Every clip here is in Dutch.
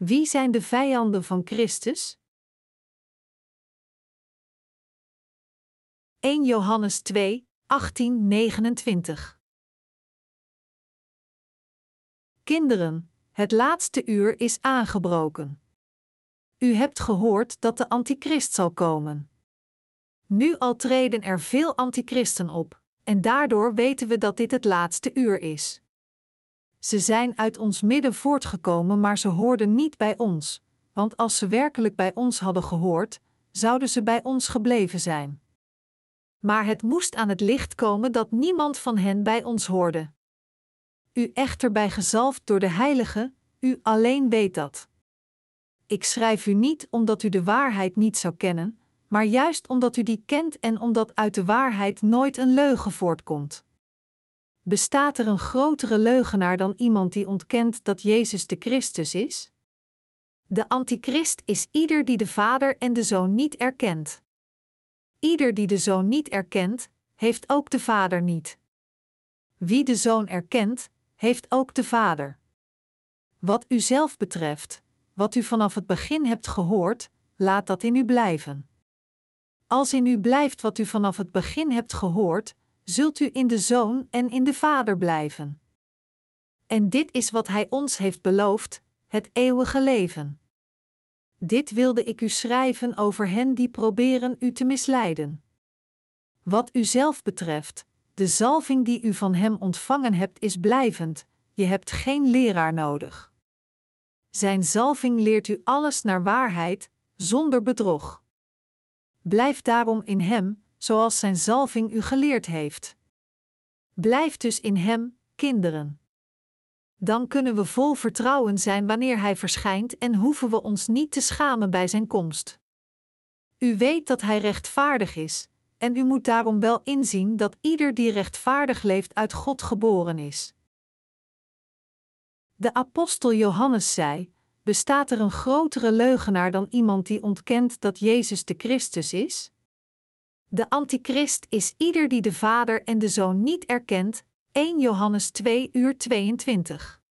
Wie zijn de vijanden van Christus? 1 Johannes 2, 18, 29 Kinderen, het laatste uur is aangebroken. U hebt gehoord dat de antichrist zal komen. Nu al treden er veel antichristen op, en daardoor weten we dat dit het laatste uur is. Ze zijn uit ons midden voortgekomen, maar ze hoorden niet bij ons, want als ze werkelijk bij ons hadden gehoord, zouden ze bij ons gebleven zijn. Maar het moest aan het licht komen dat niemand van hen bij ons hoorde. U echter bij gezalfd door de Heilige, u alleen weet dat. Ik schrijf u niet omdat u de waarheid niet zou kennen, maar juist omdat u die kent en omdat uit de waarheid nooit een leugen voortkomt. Bestaat er een grotere leugenaar dan iemand die ontkent dat Jezus de Christus is? De antichrist is ieder die de Vader en de Zoon niet erkent. Ieder die de Zoon niet erkent, heeft ook de Vader niet. Wie de Zoon erkent, heeft ook de Vader. Wat u zelf betreft, wat u vanaf het begin hebt gehoord, laat dat in u blijven. Als in u blijft wat u vanaf het begin hebt gehoord, zult u in de Zoon en in de Vader blijven. En dit is wat Hij ons heeft beloofd: het eeuwige leven. Dit wilde ik u schrijven over hen die proberen u te misleiden. Wat u zelf betreft, de zalving die u van Hem ontvangen hebt is blijvend, je hebt geen leraar nodig. Zijn zalving leert u alles naar waarheid, zonder bedrog. Blijf daarom in Hem, zoals Zijn zalving u geleerd heeft. Blijf dus in Hem, kinderen. Dan kunnen we vol vertrouwen zijn wanneer Hij verschijnt en hoeven we ons niet te schamen bij Zijn komst. U weet dat Hij rechtvaardig is, en u moet daarom wel inzien dat ieder die rechtvaardig leeft uit God geboren is. De apostel Johannes zei: Bestaat er een grotere leugenaar dan iemand die ontkent dat Jezus de Christus is? De antichrist is ieder die de Vader en de Zoon niet erkent. 1 Johannes 2 uur 22.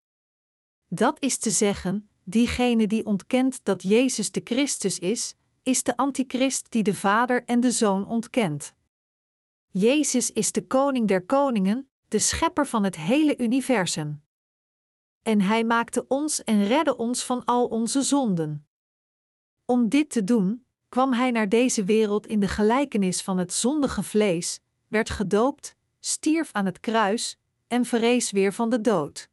Dat is te zeggen, diegene die ontkent dat Jezus de Christus is, is de antichrist die de Vader en de Zoon ontkent. Jezus is de koning der koningen, de schepper van het hele universum. En hij maakte ons en redde ons van al onze zonden. Om dit te doen, kwam hij naar deze wereld in de gelijkenis van het zondige vlees, werd gedoopt, stierf aan het kruis en verrees weer van de dood.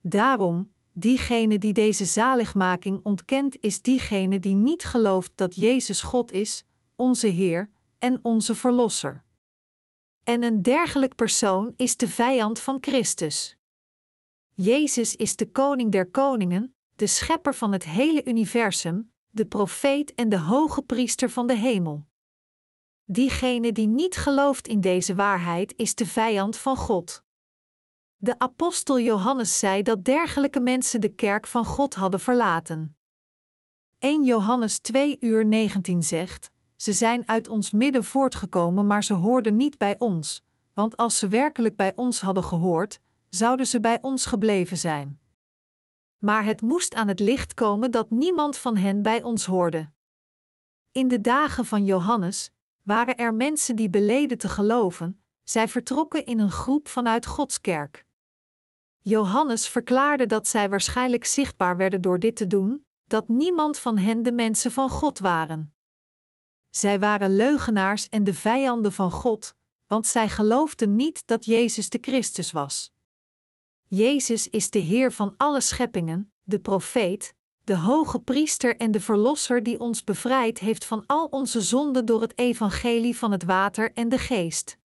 Daarom, diegene die deze zaligmaking ontkent, is diegene die niet gelooft dat Jezus God is, onze Heer en onze Verlosser. En een dergelijk persoon is de vijand van Christus. Jezus is de koning der koningen, de schepper van het hele universum, de profeet en de hoge priester van de hemel. Diegene die niet gelooft in deze waarheid is de vijand van God. De apostel Johannes zei dat dergelijke mensen de kerk van God hadden verlaten. 1 Johannes 2 uur 19 zegt: Ze zijn uit ons midden voortgekomen, maar ze hoorden niet bij ons, want als ze werkelijk bij ons hadden gehoord, zouden ze bij ons gebleven zijn. Maar het moest aan het licht komen dat niemand van hen bij ons hoorde. In de dagen van Johannes waren er mensen die beleden te geloven, zij vertrokken in een groep vanuit Gods kerk. Johannes verklaarde dat zij waarschijnlijk zichtbaar werden door dit te doen, dat niemand van hen de mensen van God waren. Zij waren leugenaars en de vijanden van God, want zij geloofden niet dat Jezus de Christus was. Jezus is de Heer van alle scheppingen, de profeet, de hoge priester en de verlosser die ons bevrijd heeft van al onze zonden door het evangelie van het water en de geest.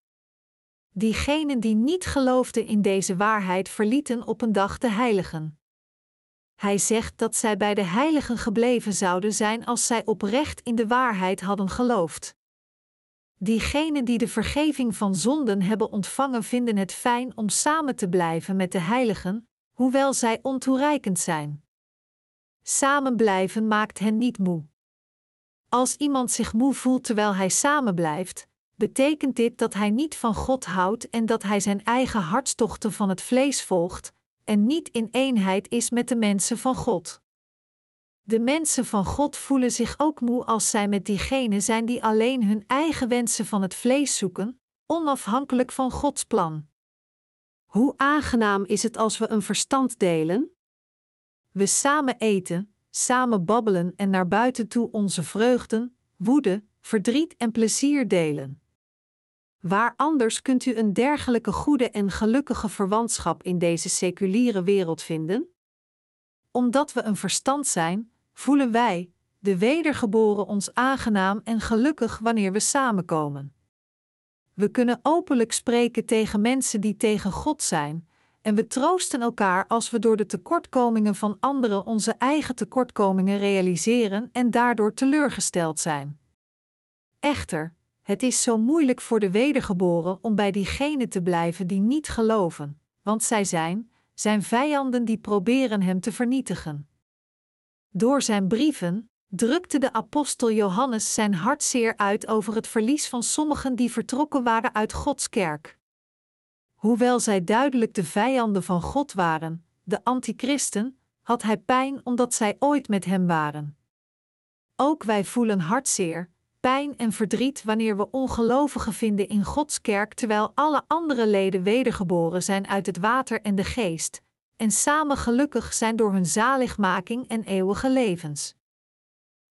Diegenen die niet geloofden in deze waarheid verlieten op een dag de heiligen. Hij zegt dat zij bij de heiligen gebleven zouden zijn als zij oprecht in de waarheid hadden geloofd. Diegenen die de vergeving van zonden hebben ontvangen, vinden het fijn om samen te blijven met de heiligen, hoewel zij ontoereikend zijn. Samen blijven maakt hen niet moe. Als iemand zich moe voelt terwijl hij samen blijft, betekent dit dat hij niet van God houdt en dat hij zijn eigen hartstochten van het vlees volgt en niet in eenheid is met de mensen van God. De mensen van God voelen zich ook moe als zij met diegenen zijn die alleen hun eigen wensen van het vlees zoeken, onafhankelijk van Gods plan. Hoe aangenaam is het als we een verstand delen? We samen eten, samen babbelen en naar buiten toe onze vreugden, woede, verdriet en plezier delen. Waar anders kunt u een dergelijke goede en gelukkige verwantschap in deze seculiere wereld vinden? Omdat we een verstand zijn, voelen wij, de wedergeboren, ons aangenaam en gelukkig wanneer we samenkomen. We kunnen openlijk spreken tegen mensen die tegen God zijn, en we troosten elkaar als we door de tekortkomingen van anderen onze eigen tekortkomingen realiseren en daardoor teleurgesteld zijn. Echter, het is zo moeilijk voor de wedergeboren om bij diegenen te blijven die niet geloven, want zij zijn, zijn vijanden die proberen hem te vernietigen. Door zijn brieven drukte de apostel Johannes zijn hartzeer uit over het verlies van sommigen die vertrokken waren uit Gods kerk. Hoewel zij duidelijk de vijanden van God waren, de antichristen, had hij pijn omdat zij ooit met hem waren. Ook wij voelen hartzeer, pijn en verdriet wanneer we ongelovigen vinden in Gods kerk terwijl alle andere leden wedergeboren zijn uit het water en de geest, en samen gelukkig zijn door hun zaligmaking en eeuwige levens.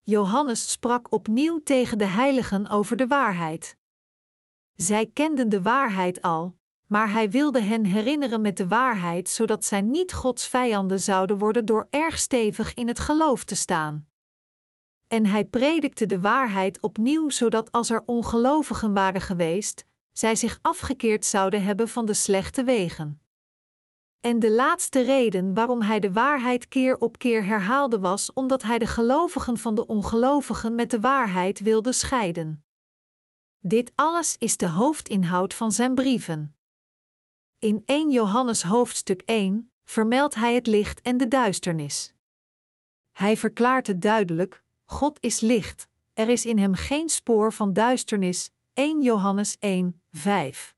Johannes sprak opnieuw tegen de heiligen over de waarheid. Zij kenden de waarheid al, maar hij wilde hen herinneren met de waarheid, zodat zij niet Gods vijanden zouden worden door erg stevig in het geloof te staan. En hij predikte de waarheid opnieuw, zodat als er ongelovigen waren geweest, zij zich afgekeerd zouden hebben van de slechte wegen. En de laatste reden waarom hij de waarheid keer op keer herhaalde was omdat hij de gelovigen van de ongelovigen met de waarheid wilde scheiden. Dit alles is de hoofdinhoud van zijn brieven. In 1 Johannes hoofdstuk 1 vermeldt hij het licht en de duisternis. Hij verklaart het duidelijk: God is licht, er is in hem geen spoor van duisternis. 1 Johannes 1, 5.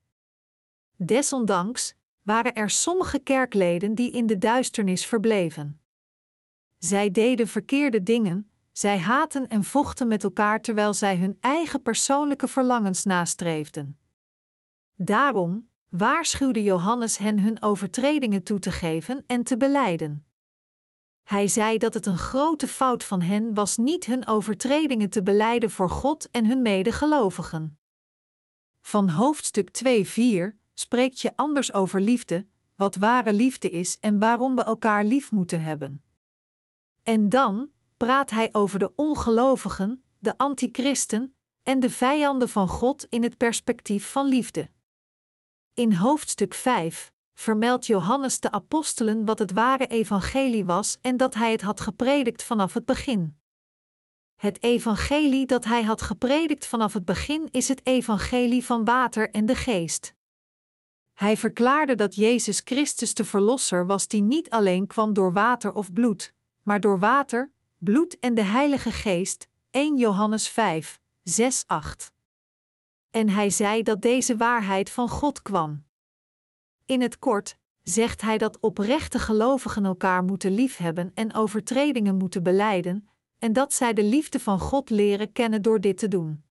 Desondanks waren er sommige kerkleden die in de duisternis verbleven. Zij deden verkeerde dingen, zij haten en vochten met elkaar terwijl zij hun eigen persoonlijke verlangens nastreefden. Daarom waarschuwde Johannes hen hun overtredingen toe te geven en te beleiden. Hij zei dat het een grote fout van hen was niet hun overtredingen te beleiden voor God en hun medegelovigen. Van hoofdstuk 2:4 spreekt je anders over liefde, wat ware liefde is en waarom we elkaar lief moeten hebben. En dan praat hij over de ongelovigen, de antichristen en de vijanden van God in het perspectief van liefde. In hoofdstuk 5 vermeldt Johannes de apostelen wat het ware evangelie was en dat hij het had gepredikt vanaf het begin. Het evangelie dat hij had gepredikt vanaf het begin is het evangelie van water en de geest. Hij verklaarde dat Jezus Christus de Verlosser was die niet alleen kwam door water of bloed, maar door water, bloed en de Heilige Geest. 1 Johannes 5, 6, 8. En hij zei dat deze waarheid van God kwam. In het kort zegt hij dat oprechte gelovigen elkaar moeten liefhebben en overtredingen moeten beleiden, en dat zij de liefde van God leren kennen door dit te doen.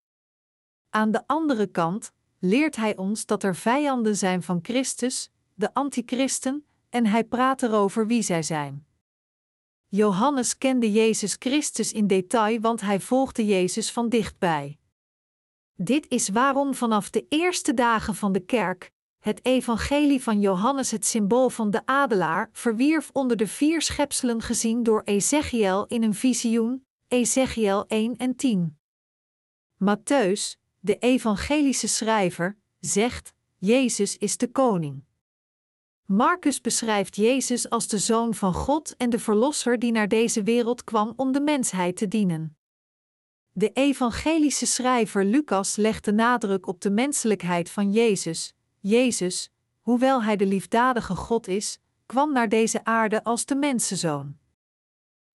Aan de andere kant leert hij ons dat er vijanden zijn van Christus, de antichristen, en hij praat erover wie zij zijn. Johannes kende Jezus Christus in detail, want hij volgde Jezus van dichtbij. Dit is waarom vanaf de eerste dagen van de kerk het evangelie van Johannes het symbool van de adelaar verwierf onder de vier schepselen gezien door Ezechiel in een visioen, Ezechiel 1 en 10. Matthäus, de evangelische schrijver, zegt: Jezus is de koning. Marcus beschrijft Jezus als de zoon van God en de verlosser die naar deze wereld kwam om de mensheid te dienen. De evangelische schrijver Lucas legt de nadruk op de menselijkheid van Jezus. Jezus, hoewel hij de liefdadige God is, kwam naar deze aarde als de mensenzoon.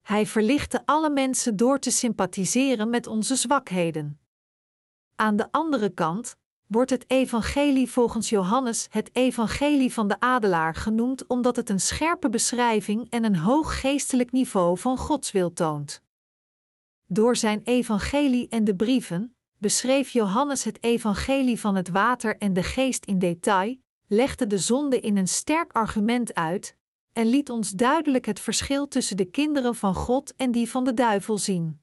Hij verlichtte alle mensen door te sympathiseren met onze zwakheden. Aan de andere kant wordt het evangelie volgens Johannes het evangelie van de adelaar genoemd omdat het een scherpe beschrijving en een hoog geestelijk niveau van Gods wil toont. Door zijn evangelie en de brieven beschreef Johannes het evangelie van het water en de geest in detail, legde de zonde in een sterk argument uit en liet ons duidelijk het verschil tussen de kinderen van God en die van de duivel zien.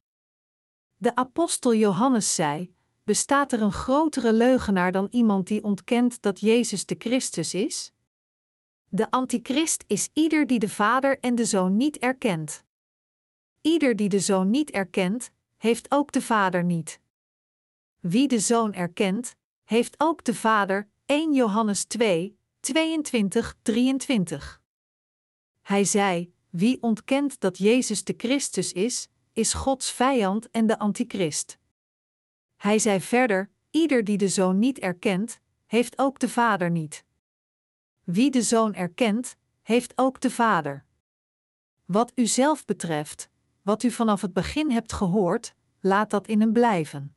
De apostel Johannes zei: Bestaat er een grotere leugenaar dan iemand die ontkent dat Jezus de Christus is? De antichrist is ieder die de Vader en de Zoon niet erkent. Ieder die de Zoon niet erkent, heeft ook de Vader niet. Wie de Zoon erkent, heeft ook de Vader. 1 Johannes 2, 22, 23. Hij zei: Wie ontkent dat Jezus de Christus is, is Gods vijand en de antichrist. Hij zei verder: Ieder die de zoon niet erkent, heeft ook de vader niet. Wie de zoon erkent, heeft ook de vader. Wat u zelf betreft, wat u vanaf het begin hebt gehoord, laat dat in hem blijven.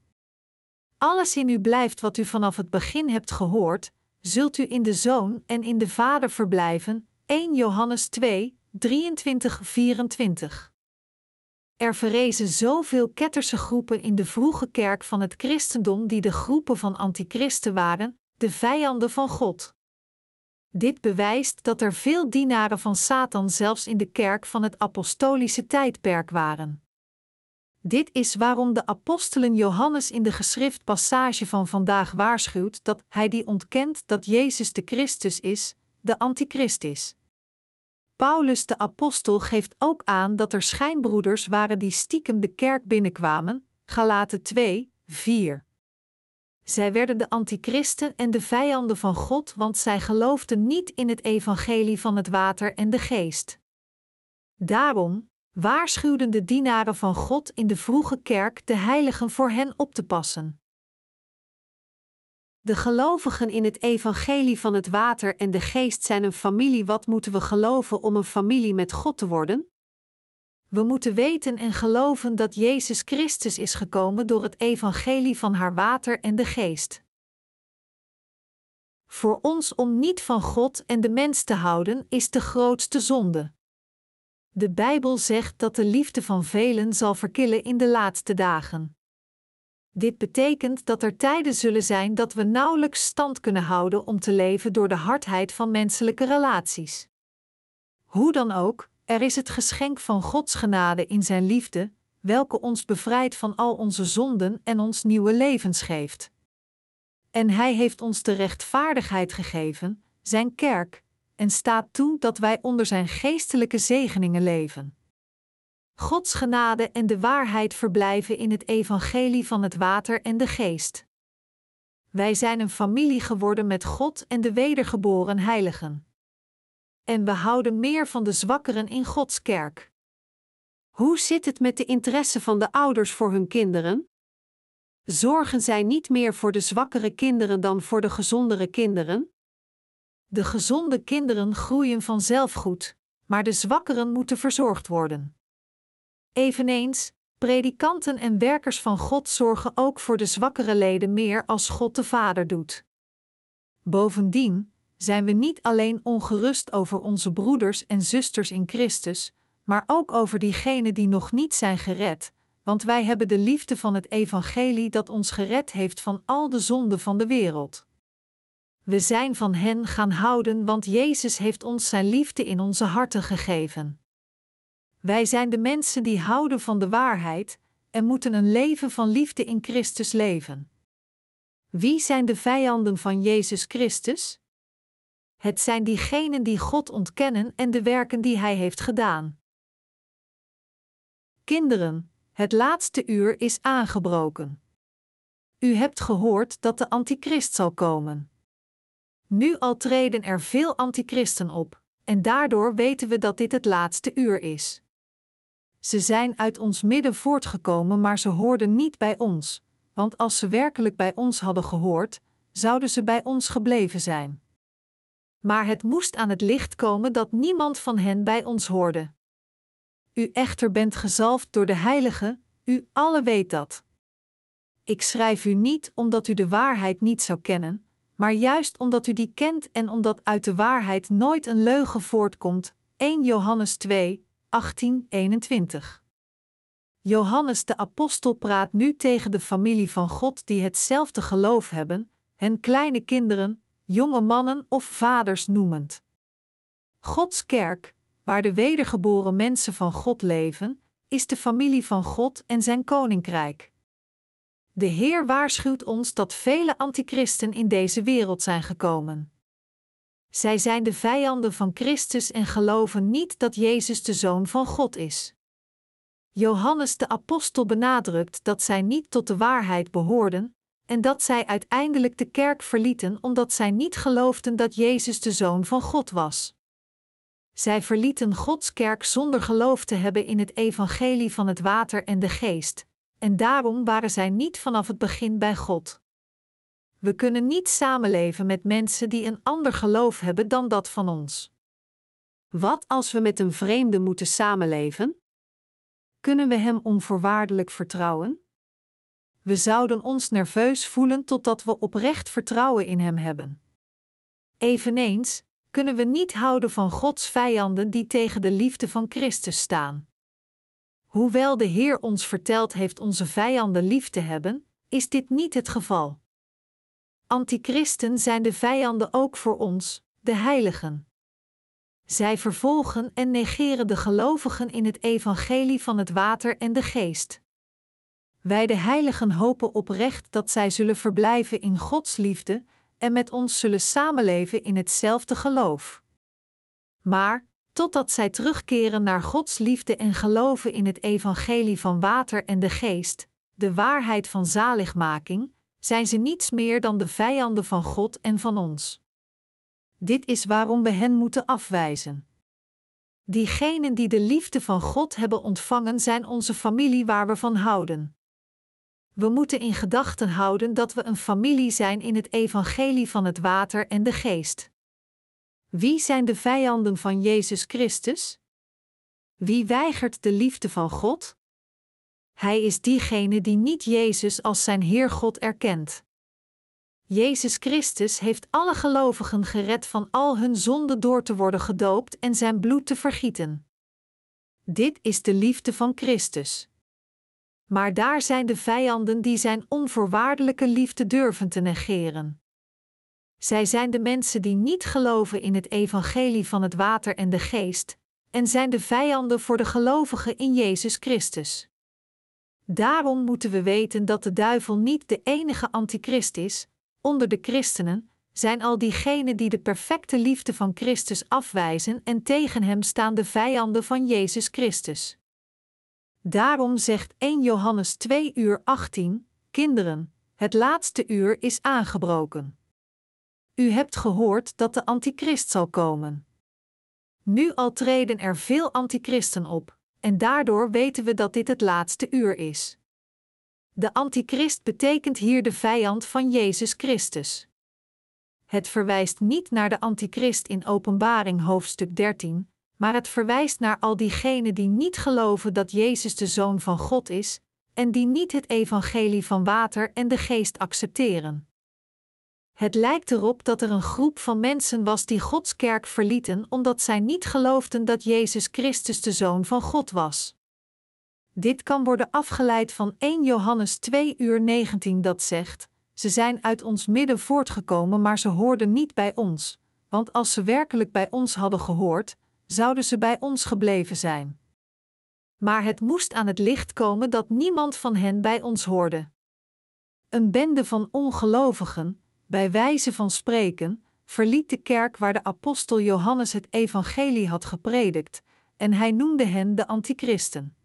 Alles in u blijft wat u vanaf het begin hebt gehoord, zult u in de zoon en in de vader verblijven. 1 Johannes 2, 23-24. Er verrezen zoveel ketterse groepen in de vroege kerk van het christendom die de groepen van antichristen waren, de vijanden van God. Dit bewijst dat er veel dienaren van Satan zelfs in de kerk van het apostolische tijdperk waren. Dit is waarom de apostelen Johannes in de geschriftpassage van vandaag waarschuwt dat hij die ontkent dat Jezus de Christus is, de antichrist is. Paulus de apostel geeft ook aan dat er schijnbroeders waren die stiekem de kerk binnenkwamen, Galaten 2, 4. Zij werden de antichristen en de vijanden van God, want zij geloofden niet in het evangelie van het water en de geest. Daarom waarschuwden de dienaren van God in de vroege kerk de heiligen voor hen op te passen. De gelovigen in het evangelie van het water en de geest zijn een familie. Wat moeten we geloven om een familie met God te worden? We moeten weten en geloven dat Jezus Christus is gekomen door het evangelie van haar water en de geest. Voor ons om niet van God en de mens te houden is de grootste zonde. De Bijbel zegt dat de liefde van velen zal verkillen in de laatste dagen. Dit betekent dat er tijden zullen zijn dat we nauwelijks stand kunnen houden om te leven door de hardheid van menselijke relaties. Hoe dan ook, er is het geschenk van Gods genade in Zijn liefde, welke ons bevrijdt van al onze zonden en ons nieuwe levens geeft. En Hij heeft ons de rechtvaardigheid gegeven, Zijn kerk, en staat toe dat wij onder Zijn geestelijke zegeningen leven. Gods genade en de waarheid verblijven in het evangelie van het water en de geest. Wij zijn een familie geworden met God en de wedergeboren heiligen. En we houden meer van de zwakkeren in Gods kerk. Hoe zit het met de interesse van de ouders voor hun kinderen? Zorgen zij niet meer voor de zwakkere kinderen dan voor de gezondere kinderen? De gezonde kinderen groeien vanzelf goed, maar de zwakkeren moeten verzorgd worden. Eveneens, predikanten en werkers van God zorgen ook voor de zwakkere leden meer als God de Vader doet. Bovendien zijn we niet alleen ongerust over onze broeders en zusters in Christus, maar ook over diegenen die nog niet zijn gered, want wij hebben de liefde van het Evangelie dat ons gered heeft van al de zonden van de wereld. We zijn van hen gaan houden, want Jezus heeft ons zijn liefde in onze harten gegeven. Wij zijn de mensen die houden van de waarheid en moeten een leven van liefde in Christus leven. Wie zijn de vijanden van Jezus Christus? Het zijn diegenen die God ontkennen en de werken die Hij heeft gedaan. Kinderen, het laatste uur is aangebroken. U hebt gehoord dat de antichrist zal komen. Nu al treden er veel antichristen op, en daardoor weten we dat dit het laatste uur is. Ze zijn uit ons midden voortgekomen, maar ze hoorden niet bij ons, want als ze werkelijk bij ons hadden gehoord, zouden ze bij ons gebleven zijn. Maar het moest aan het licht komen dat niemand van hen bij ons hoorde. U echter bent gezalfd door de Heilige, u alle weet dat. Ik schrijf u niet omdat u de waarheid niet zou kennen, maar juist omdat u die kent en omdat uit de waarheid nooit een leugen voortkomt. 1 Johannes 2, 18, 21. Johannes de Apostel praat nu tegen de familie van God die hetzelfde geloof hebben, hen kleine kinderen, jonge mannen of vaders noemend. Gods kerk, waar de wedergeboren mensen van God leven, is de familie van God en zijn koninkrijk. De Heer waarschuwt ons dat vele antichristen in deze wereld zijn gekomen. Zij zijn de vijanden van Christus en geloven niet dat Jezus de Zoon van God is. Johannes de Apostel benadrukt dat zij niet tot de waarheid behoorden en dat zij uiteindelijk de kerk verlieten omdat zij niet geloofden dat Jezus de Zoon van God was. Zij verlieten Gods kerk zonder geloof te hebben in het evangelie van het water en de geest, en daarom waren zij niet vanaf het begin bij God. We kunnen niet samenleven met mensen die een ander geloof hebben dan dat van ons. Wat als we met een vreemde moeten samenleven? Kunnen we hem onvoorwaardelijk vertrouwen? We zouden ons nerveus voelen totdat we oprecht vertrouwen in hem hebben. Eveneens kunnen we niet houden van Gods vijanden die tegen de liefde van Christus staan. Hoewel de Heer ons verteld heeft onze vijanden lief te hebben, is dit niet het geval. Antichristen zijn de vijanden ook voor ons, de heiligen. Zij vervolgen en negeren de gelovigen in het evangelie van het water en de geest. Wij de heiligen hopen oprecht dat zij zullen verblijven in Gods liefde en met ons zullen samenleven in hetzelfde geloof. Maar, totdat zij terugkeren naar Gods liefde en geloven in het evangelie van water en de geest, de waarheid van zaligmaking, zijn ze niets meer dan de vijanden van God en van ons. Dit is waarom we hen moeten afwijzen. Diegenen die de liefde van God hebben ontvangen, zijn onze familie waar we van houden. We moeten in gedachten houden dat we een familie zijn in het evangelie van het water en de geest. Wie zijn de vijanden van Jezus Christus? Wie weigert de liefde van God? Hij is diegene die niet Jezus als zijn Heer God erkent. Jezus Christus heeft alle gelovigen gered van al hun zonden door te worden gedoopt en zijn bloed te vergieten. Dit is de liefde van Christus. Maar daar zijn de vijanden die zijn onvoorwaardelijke liefde durven te negeren. Zij zijn de mensen die niet geloven in het evangelie van het water en de geest, en zijn de vijanden voor de gelovigen in Jezus Christus. Daarom moeten we weten dat de duivel niet de enige antichrist is, onder de christenen zijn al diegenen die de perfecte liefde van Christus afwijzen en tegen hem staan de vijanden van Jezus Christus. Daarom zegt 1 Johannes 2 uur 18: Kinderen, het laatste uur is aangebroken. U hebt gehoord dat de antichrist zal komen. Nu al treden er veel antichristen op, en daardoor weten we dat dit het laatste uur is. De antichrist betekent hier de vijand van Jezus Christus. Het verwijst niet naar de antichrist in Openbaring hoofdstuk 13, maar het verwijst naar al diegenen die niet geloven dat Jezus de Zoon van God is, en die niet het evangelie van water en de geest accepteren. Het lijkt erop dat er een groep van mensen was die Gods kerk verlieten omdat zij niet geloofden dat Jezus Christus de Zoon van God was. Dit kan worden afgeleid van 1 Johannes 2 uur 19 dat zegt: Ze zijn uit ons midden voortgekomen, maar ze hoorden niet bij ons, want als ze werkelijk bij ons hadden gehoord, zouden ze bij ons gebleven zijn. Maar het moest aan het licht komen dat niemand van hen bij ons hoorde. Een bende van ongelovigen, bij wijze van spreken, verliet de kerk waar de apostel Johannes het evangelie had gepredikt, en hij noemde hen de antichristen.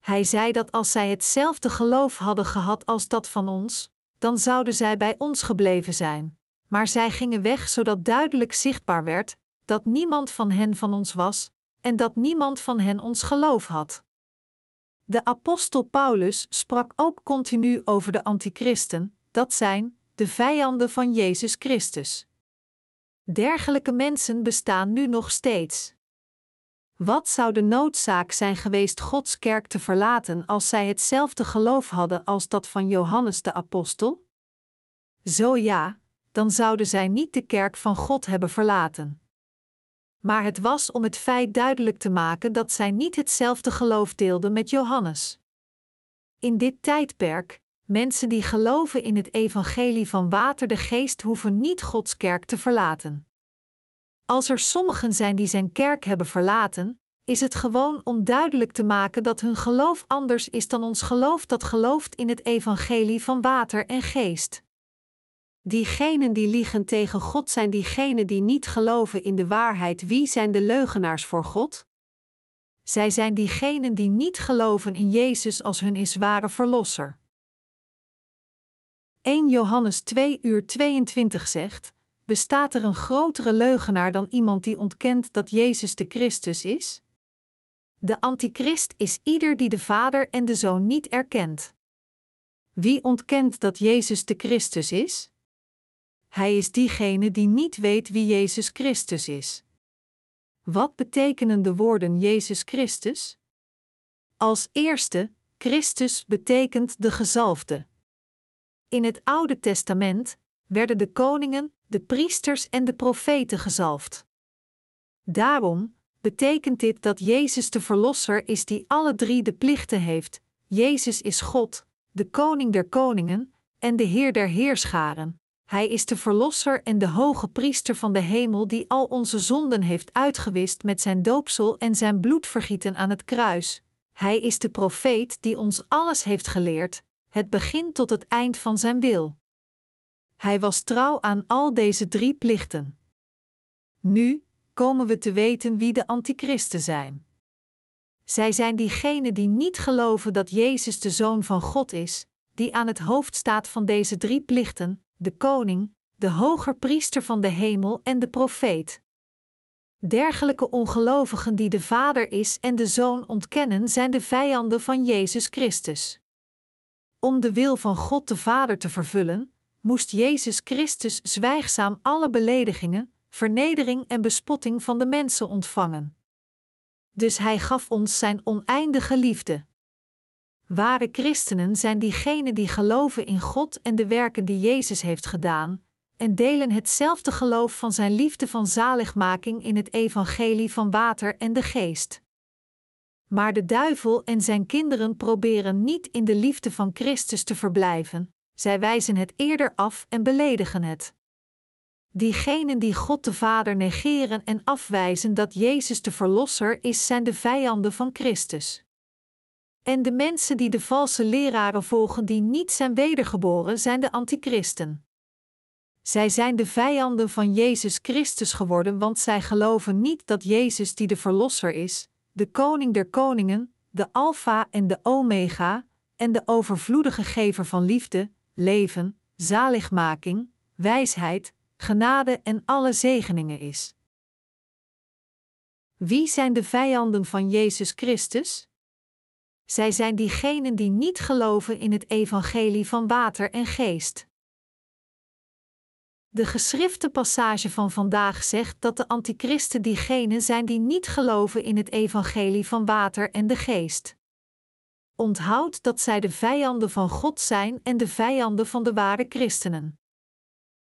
Hij zei dat als zij hetzelfde geloof hadden gehad als dat van ons, dan zouden zij bij ons gebleven zijn. Maar zij gingen weg zodat duidelijk zichtbaar werd dat niemand van hen van ons was en dat niemand van hen ons geloof had. De apostel Paulus sprak ook continu over de antichristen, dat zijn de vijanden van Jezus Christus. Dergelijke mensen bestaan nu nog steeds. Wat zou de noodzaak zijn geweest Gods kerk te verlaten als zij hetzelfde geloof hadden als dat van Johannes de Apostel? Zo ja, dan zouden zij niet de kerk van God hebben verlaten. Maar het was om het feit duidelijk te maken dat zij niet hetzelfde geloof deelden met Johannes. In dit tijdperk, mensen die geloven in het evangelie van water de geest hoeven niet Gods kerk te verlaten. Als er sommigen zijn die zijn kerk hebben verlaten, is het gewoon om duidelijk te maken dat hun geloof anders is dan ons geloof dat gelooft in het evangelie van water en geest. Diegenen die liegen tegen God zijn diegenen die niet geloven in de waarheid. Wie zijn de leugenaars voor God? Zij zijn diegenen die niet geloven in Jezus als hun is ware verlosser. 1 Johannes 2 uur 22 zegt: Bestaat er een grotere leugenaar dan iemand die ontkent dat Jezus de Christus is? De antichrist is ieder die de Vader en de Zoon niet erkent. Wie ontkent dat Jezus de Christus is? Hij is diegene die niet weet wie Jezus Christus is. Wat betekenen de woorden Jezus Christus? Als eerste, Christus betekent de gezalfde. In het Oude Testament werden de koningen, de priesters en de profeten gezalfd. Daarom betekent dit dat Jezus de Verlosser is die alle drie de plichten heeft. Jezus is God, de Koning der Koningen en de Heer der Heerscharen. Hij is de Verlosser en de hoge priester van de hemel die al onze zonden heeft uitgewist met zijn doopsel en zijn bloedvergieten aan het kruis. Hij is de profeet die ons alles heeft geleerd, het begin tot het eind van zijn wil. Hij was trouw aan al deze drie plichten. Nu komen we te weten wie de antichristen zijn. Zij zijn diegenen die niet geloven dat Jezus de Zoon van God is, die aan het hoofd staat van deze drie plichten, de koning, de hoger priester van de hemel en de profeet. Dergelijke ongelovigen die de Vader is en de Zoon ontkennen, zijn de vijanden van Jezus Christus. Om de wil van God de Vader te vervullen, moest Jezus Christus zwijgzaam alle beledigingen, vernedering en bespotting van de mensen ontvangen. Dus hij gaf ons zijn oneindige liefde. Ware christenen zijn diegenen die geloven in God en de werken die Jezus heeft gedaan, en delen hetzelfde geloof van zijn liefde van zaligmaking in het evangelie van water en de geest. Maar de duivel en zijn kinderen proberen niet in de liefde van Christus te verblijven, zij wijzen het eerder af en beledigen het. Diegenen die God de Vader negeren en afwijzen dat Jezus de Verlosser is, zijn de vijanden van Christus. En de mensen die de valse leraren volgen die niet zijn wedergeboren, zijn de antichristen. Zij zijn de vijanden van Jezus Christus geworden, want zij geloven niet dat Jezus die de Verlosser is, de Koning der Koningen, de Alpha en de Omega, en de overvloedige gever van liefde, leven, zaligmaking, wijsheid, genade en alle zegeningen is. Wie zijn de vijanden van Jezus Christus? Zij zijn diegenen die niet geloven in het evangelie van water en geest. De geschrifte passage van vandaag zegt dat de antichristen diegenen zijn die niet geloven in het evangelie van water en de geest. Onthoud dat zij de vijanden van God zijn en de vijanden van de ware christenen.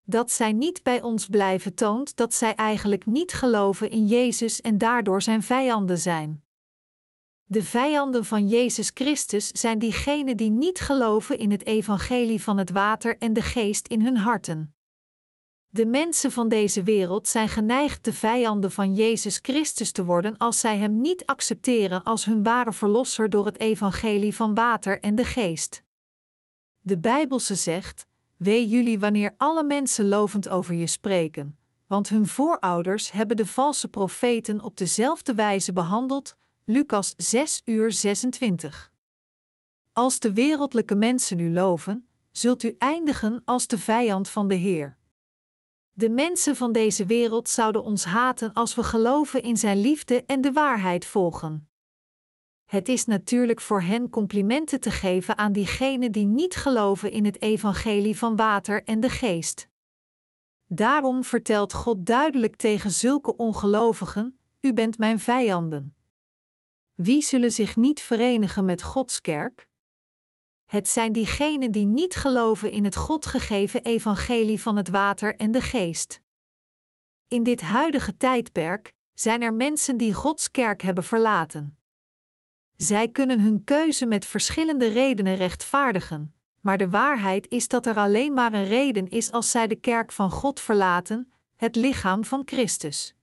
Dat zij niet bij ons blijven toont dat zij eigenlijk niet geloven in Jezus en daardoor zijn vijanden zijn. De vijanden van Jezus Christus zijn diegenen die niet geloven in het evangelie van het water en de geest in hun harten. De mensen van deze wereld zijn geneigd de vijanden van Jezus Christus te worden als zij Hem niet accepteren als hun ware verlosser door het evangelie van water en de geest. De Bijbelse zegt: Wee jullie wanneer alle mensen lovend over je spreken, want hun voorouders hebben de valse profeten op dezelfde wijze behandeld. Lucas 6 uur 26. Als de wereldlijke mensen u loven, zult u eindigen als de vijand van de Heer. De mensen van deze wereld zouden ons haten als we geloven in Zijn liefde en de waarheid volgen. Het is natuurlijk voor hen complimenten te geven aan diegenen die niet geloven in het evangelie van water en de geest. Daarom vertelt God duidelijk tegen zulke ongelovigen: U bent mijn vijanden. Wie zullen zich niet verenigen met Gods kerk? Het zijn diegenen die niet geloven in het God gegeven evangelie van het water en de geest. In dit huidige tijdperk zijn er mensen die Gods kerk hebben verlaten. Zij kunnen hun keuze met verschillende redenen rechtvaardigen, maar de waarheid is dat er alleen maar een reden is als zij de kerk van God verlaten, het lichaam van Christus.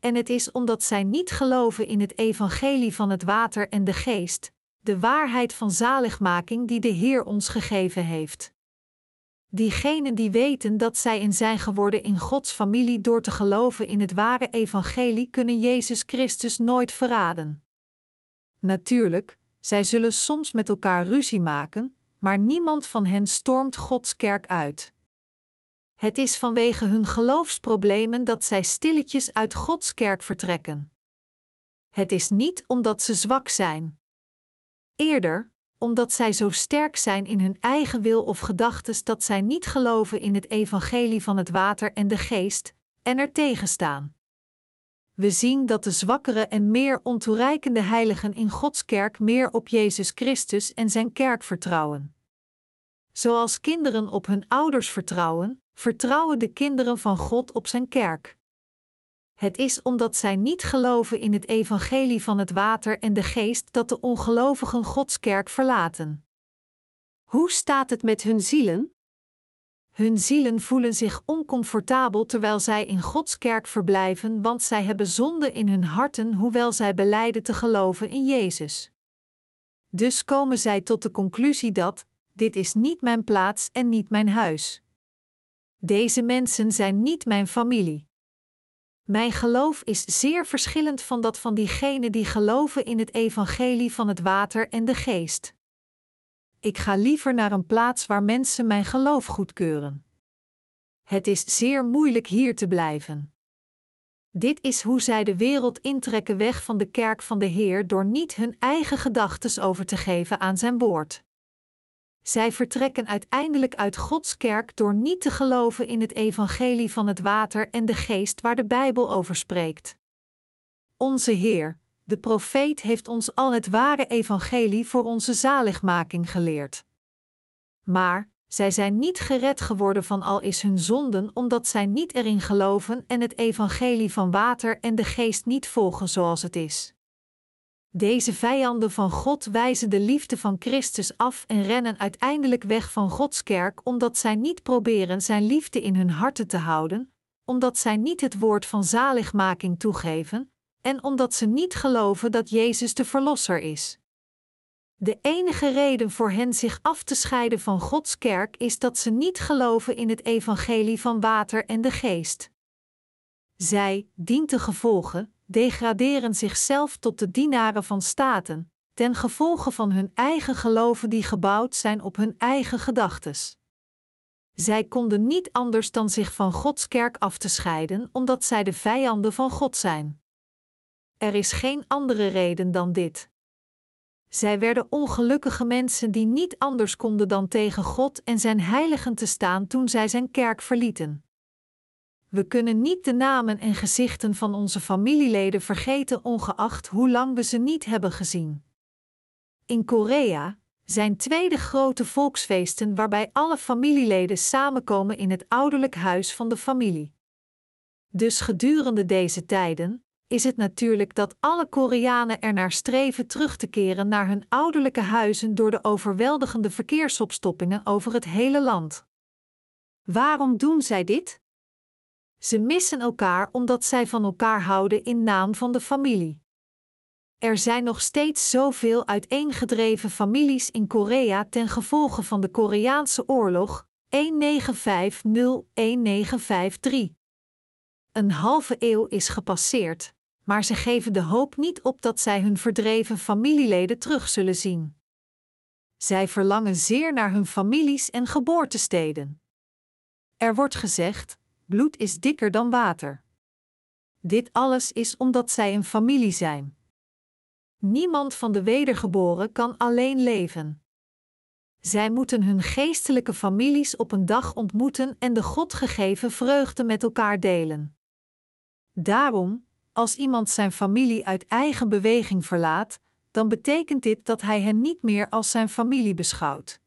En het is omdat zij niet geloven in het evangelie van het water en de geest, de waarheid van zaligmaking die de Heer ons gegeven heeft. Diegenen die weten dat zij in zijn geworden in Gods familie door te geloven in het ware evangelie kunnen Jezus Christus nooit verraden. Natuurlijk, zij zullen soms met elkaar ruzie maken, maar niemand van hen stormt Gods kerk uit. Het is vanwege hun geloofsproblemen dat zij stilletjes uit Gods kerk vertrekken. Het is niet omdat ze zwak zijn. Eerder, omdat zij zo sterk zijn in hun eigen wil of gedachtes dat zij niet geloven in het evangelie van het water en de geest, en er tegenstaan. We zien dat de zwakkere en meer ontoereikende heiligen in Gods kerk meer op Jezus Christus en zijn kerk vertrouwen. Zoals kinderen op hun ouders vertrouwen, vertrouwen de kinderen van God op zijn kerk. Het is omdat zij niet geloven in het evangelie van het water en de geest dat de ongelovigen Gods kerk verlaten. Hoe staat het met hun zielen? Hun zielen voelen zich oncomfortabel terwijl zij in Gods kerk verblijven, want zij hebben zonde in hun harten, hoewel zij beleiden te geloven in Jezus. Dus komen zij tot de conclusie dat: dit is niet mijn plaats en niet mijn huis. Deze mensen zijn niet mijn familie. Mijn geloof is zeer verschillend van dat van diegenen die geloven in het evangelie van het water en de geest. Ik ga liever naar een plaats waar mensen mijn geloof goedkeuren. Het is zeer moeilijk hier te blijven. Dit is hoe zij de wereld intrekken weg van de kerk van de Heer door niet hun eigen gedachten over te geven aan zijn woord. Zij vertrekken uiteindelijk uit Gods kerk door niet te geloven in het evangelie van het water en de geest waar de Bijbel over spreekt. Onze Heer, de profeet, heeft ons al het ware evangelie voor onze zaligmaking geleerd. Maar zij zijn niet gered geworden van al is hun zonden omdat zij niet erin geloven en het evangelie van water en de geest niet volgen zoals het is. Deze vijanden van God wijzen de liefde van Christus af en rennen uiteindelijk weg van Gods kerk omdat zij niet proberen Zijn liefde in hun harten te houden, omdat zij niet het woord van zaligmaking toegeven en omdat ze niet geloven dat Jezus de Verlosser is. De enige reden voor hen zich af te scheiden van Gods kerk is dat ze niet geloven in het evangelie van water en de geest. Zij, dient te gevolgen, degraderen zichzelf tot de dienaren van staten, ten gevolge van hun eigen geloven die gebouwd zijn op hun eigen gedachtes. Zij konden niet anders dan zich van Gods kerk af te scheiden, omdat zij de vijanden van God zijn. Er is geen andere reden dan dit. Zij werden ongelukkige mensen die niet anders konden dan tegen God en zijn heiligen te staan toen zij zijn kerk verlieten. We kunnen niet de namen en gezichten van onze familieleden vergeten, ongeacht hoe lang we ze niet hebben gezien. In Korea zijn tweede grote volksfeesten waarbij alle familieleden samenkomen in het ouderlijk huis van de familie. Dus gedurende deze tijden is het natuurlijk dat alle Koreanen ernaar streven terug te keren naar hun ouderlijke huizen door de overweldigende verkeersopstoppingen over het hele land. Waarom doen zij dit? Ze missen elkaar omdat zij van elkaar houden in naam van de familie. Er zijn nog steeds zoveel uiteengedreven families in Korea ten gevolge van de Koreaanse oorlog 1950-1953. Een halve eeuw is gepasseerd, maar ze geven de hoop niet op dat zij hun verdreven familieleden terug zullen zien. Zij verlangen zeer naar hun families en geboortesteden. Er wordt gezegd: bloed is dikker dan water. Dit alles is omdat zij een familie zijn. Niemand van de wedergeboren kan alleen leven. Zij moeten hun geestelijke families op een dag ontmoeten en de God gegeven vreugde met elkaar delen. Daarom, als iemand zijn familie uit eigen beweging verlaat, dan betekent dit dat hij hen niet meer als zijn familie beschouwt.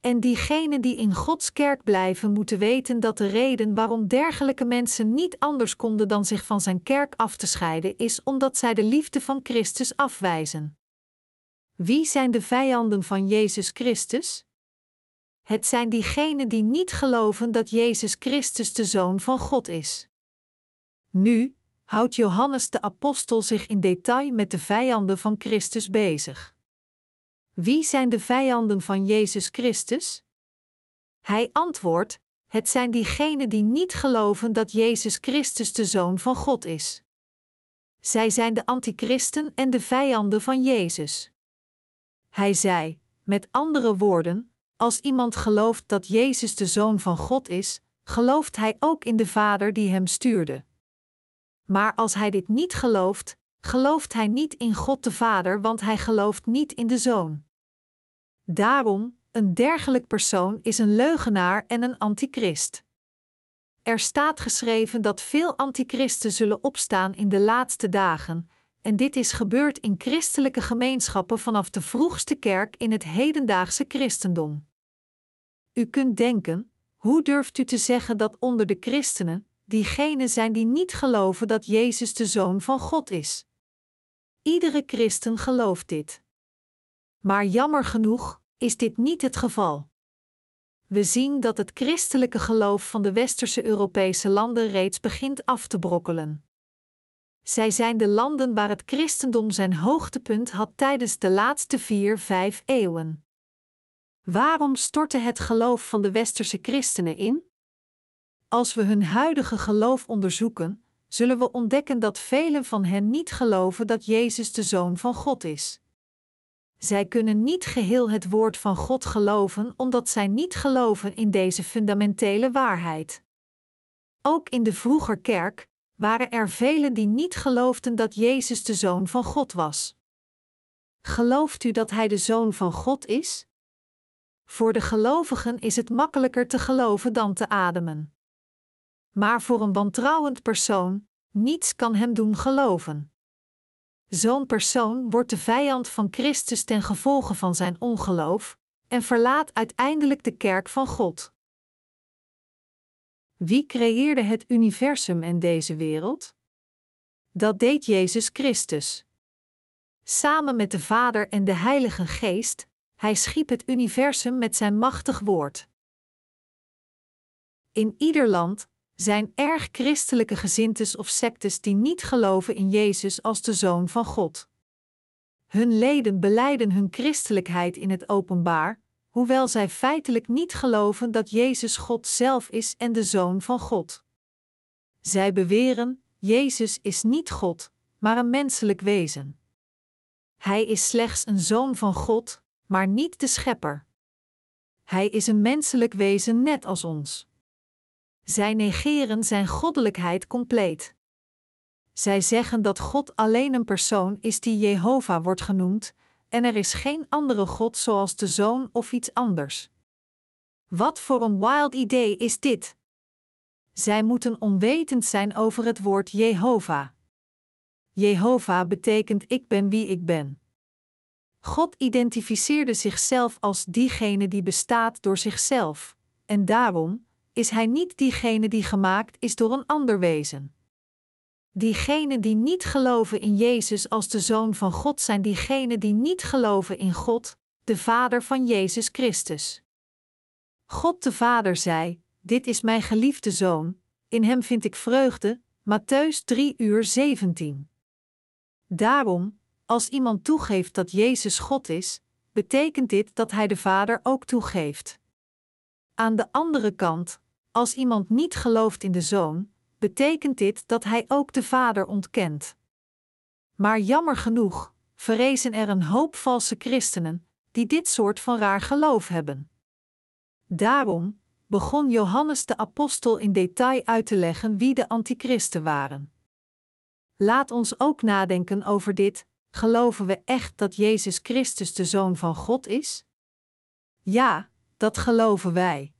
En diegenen die in Gods kerk blijven, moeten weten dat de reden waarom dergelijke mensen niet anders konden dan zich van zijn kerk af te scheiden, is omdat zij de liefde van Christus afwijzen. Wie zijn de vijanden van Jezus Christus? Het zijn diegenen die niet geloven dat Jezus Christus de Zoon van God is. Nu houdt Johannes de Apostel zich in detail met de vijanden van Christus bezig. Wie zijn de vijanden van Jezus Christus? Hij antwoordt: Het zijn diegenen die niet geloven dat Jezus Christus de Zoon van God is. Zij zijn de antichristen en de vijanden van Jezus. Hij zei, met andere woorden, als iemand gelooft dat Jezus de Zoon van God is, gelooft hij ook in de Vader die hem stuurde. Maar als hij dit niet gelooft, gelooft hij niet in God de Vader, want hij gelooft niet in de Zoon. Daarom, een dergelijk persoon is een leugenaar en een antichrist. Er staat geschreven dat veel antichristen zullen opstaan in de laatste dagen, en dit is gebeurd in christelijke gemeenschappen vanaf de vroegste kerk in het hedendaagse christendom. U kunt denken: hoe durft u te zeggen dat onder de christenen diegenen zijn die niet geloven dat Jezus de Zoon van God is? Iedere christen gelooft dit. Maar jammer genoeg is dit niet het geval. We zien dat het christelijke geloof van de westerse Europese landen reeds begint af te brokkelen. Zij zijn de landen waar het christendom zijn hoogtepunt had tijdens de laatste vier, vijf eeuwen. Waarom stortte het geloof van de westerse christenen in? Als we hun huidige geloof onderzoeken, zullen we ontdekken dat velen van hen niet geloven dat Jezus de Zoon van God is. Zij kunnen niet geheel het woord van God geloven omdat zij niet geloven in deze fundamentele waarheid. Ook in de vroeger kerk waren er velen die niet geloofden dat Jezus de Zoon van God was. Gelooft u dat Hij de Zoon van God is? Voor de gelovigen is het makkelijker te geloven dan te ademen. Maar voor een wantrouwend persoon, niets kan hem doen geloven. Zo'n persoon wordt de vijand van Christus ten gevolge van zijn ongeloof en verlaat uiteindelijk de kerk van God. Wie creëerde het universum en deze wereld? Dat deed Jezus Christus. Samen met de Vader en de Heilige Geest, hij schiep het universum met zijn machtig woord. In ieder land zijn erg christelijke gezintes of sectes die niet geloven in Jezus als de Zoon van God. Hun leden beleiden hun christelijkheid in het openbaar, hoewel zij feitelijk niet geloven dat Jezus God zelf is en de Zoon van God. Zij beweren: Jezus is niet God, maar een menselijk wezen. Hij is slechts een zoon van God, maar niet de schepper. Hij is een menselijk wezen net als ons. Zij negeren zijn goddelijkheid compleet. Zij zeggen dat God alleen een persoon is die Jehovah wordt genoemd, en er is geen andere God zoals de Zoon of iets anders. Wat voor een wild idee is dit? Zij moeten onwetend zijn over het woord Jehovah. Jehovah betekent ik ben wie ik ben. God identificeerde zichzelf als diegene die bestaat door zichzelf, en daarom, is hij niet diegene die gemaakt is door een ander wezen. Diegenen die niet geloven in Jezus als de Zoon van God zijn diegenen die niet geloven in God, de Vader van Jezus Christus. God de Vader zei: Dit is mijn geliefde Zoon, in hem vind ik vreugde. Matthäus 3 uur 17. Daarom, als iemand toegeeft dat Jezus God is, betekent dit dat hij de Vader ook toegeeft. Aan de andere kant, als iemand niet gelooft in de zoon, betekent dit dat hij ook de vader ontkent. Maar jammer genoeg, verrezen er een hoop valse christenen die dit soort van raar geloof hebben. Daarom begon Johannes de Apostel in detail uit te leggen wie de antichristen waren. Laat ons ook nadenken over dit: geloven we echt dat Jezus Christus de Zoon van God is? Ja, dat geloven wij.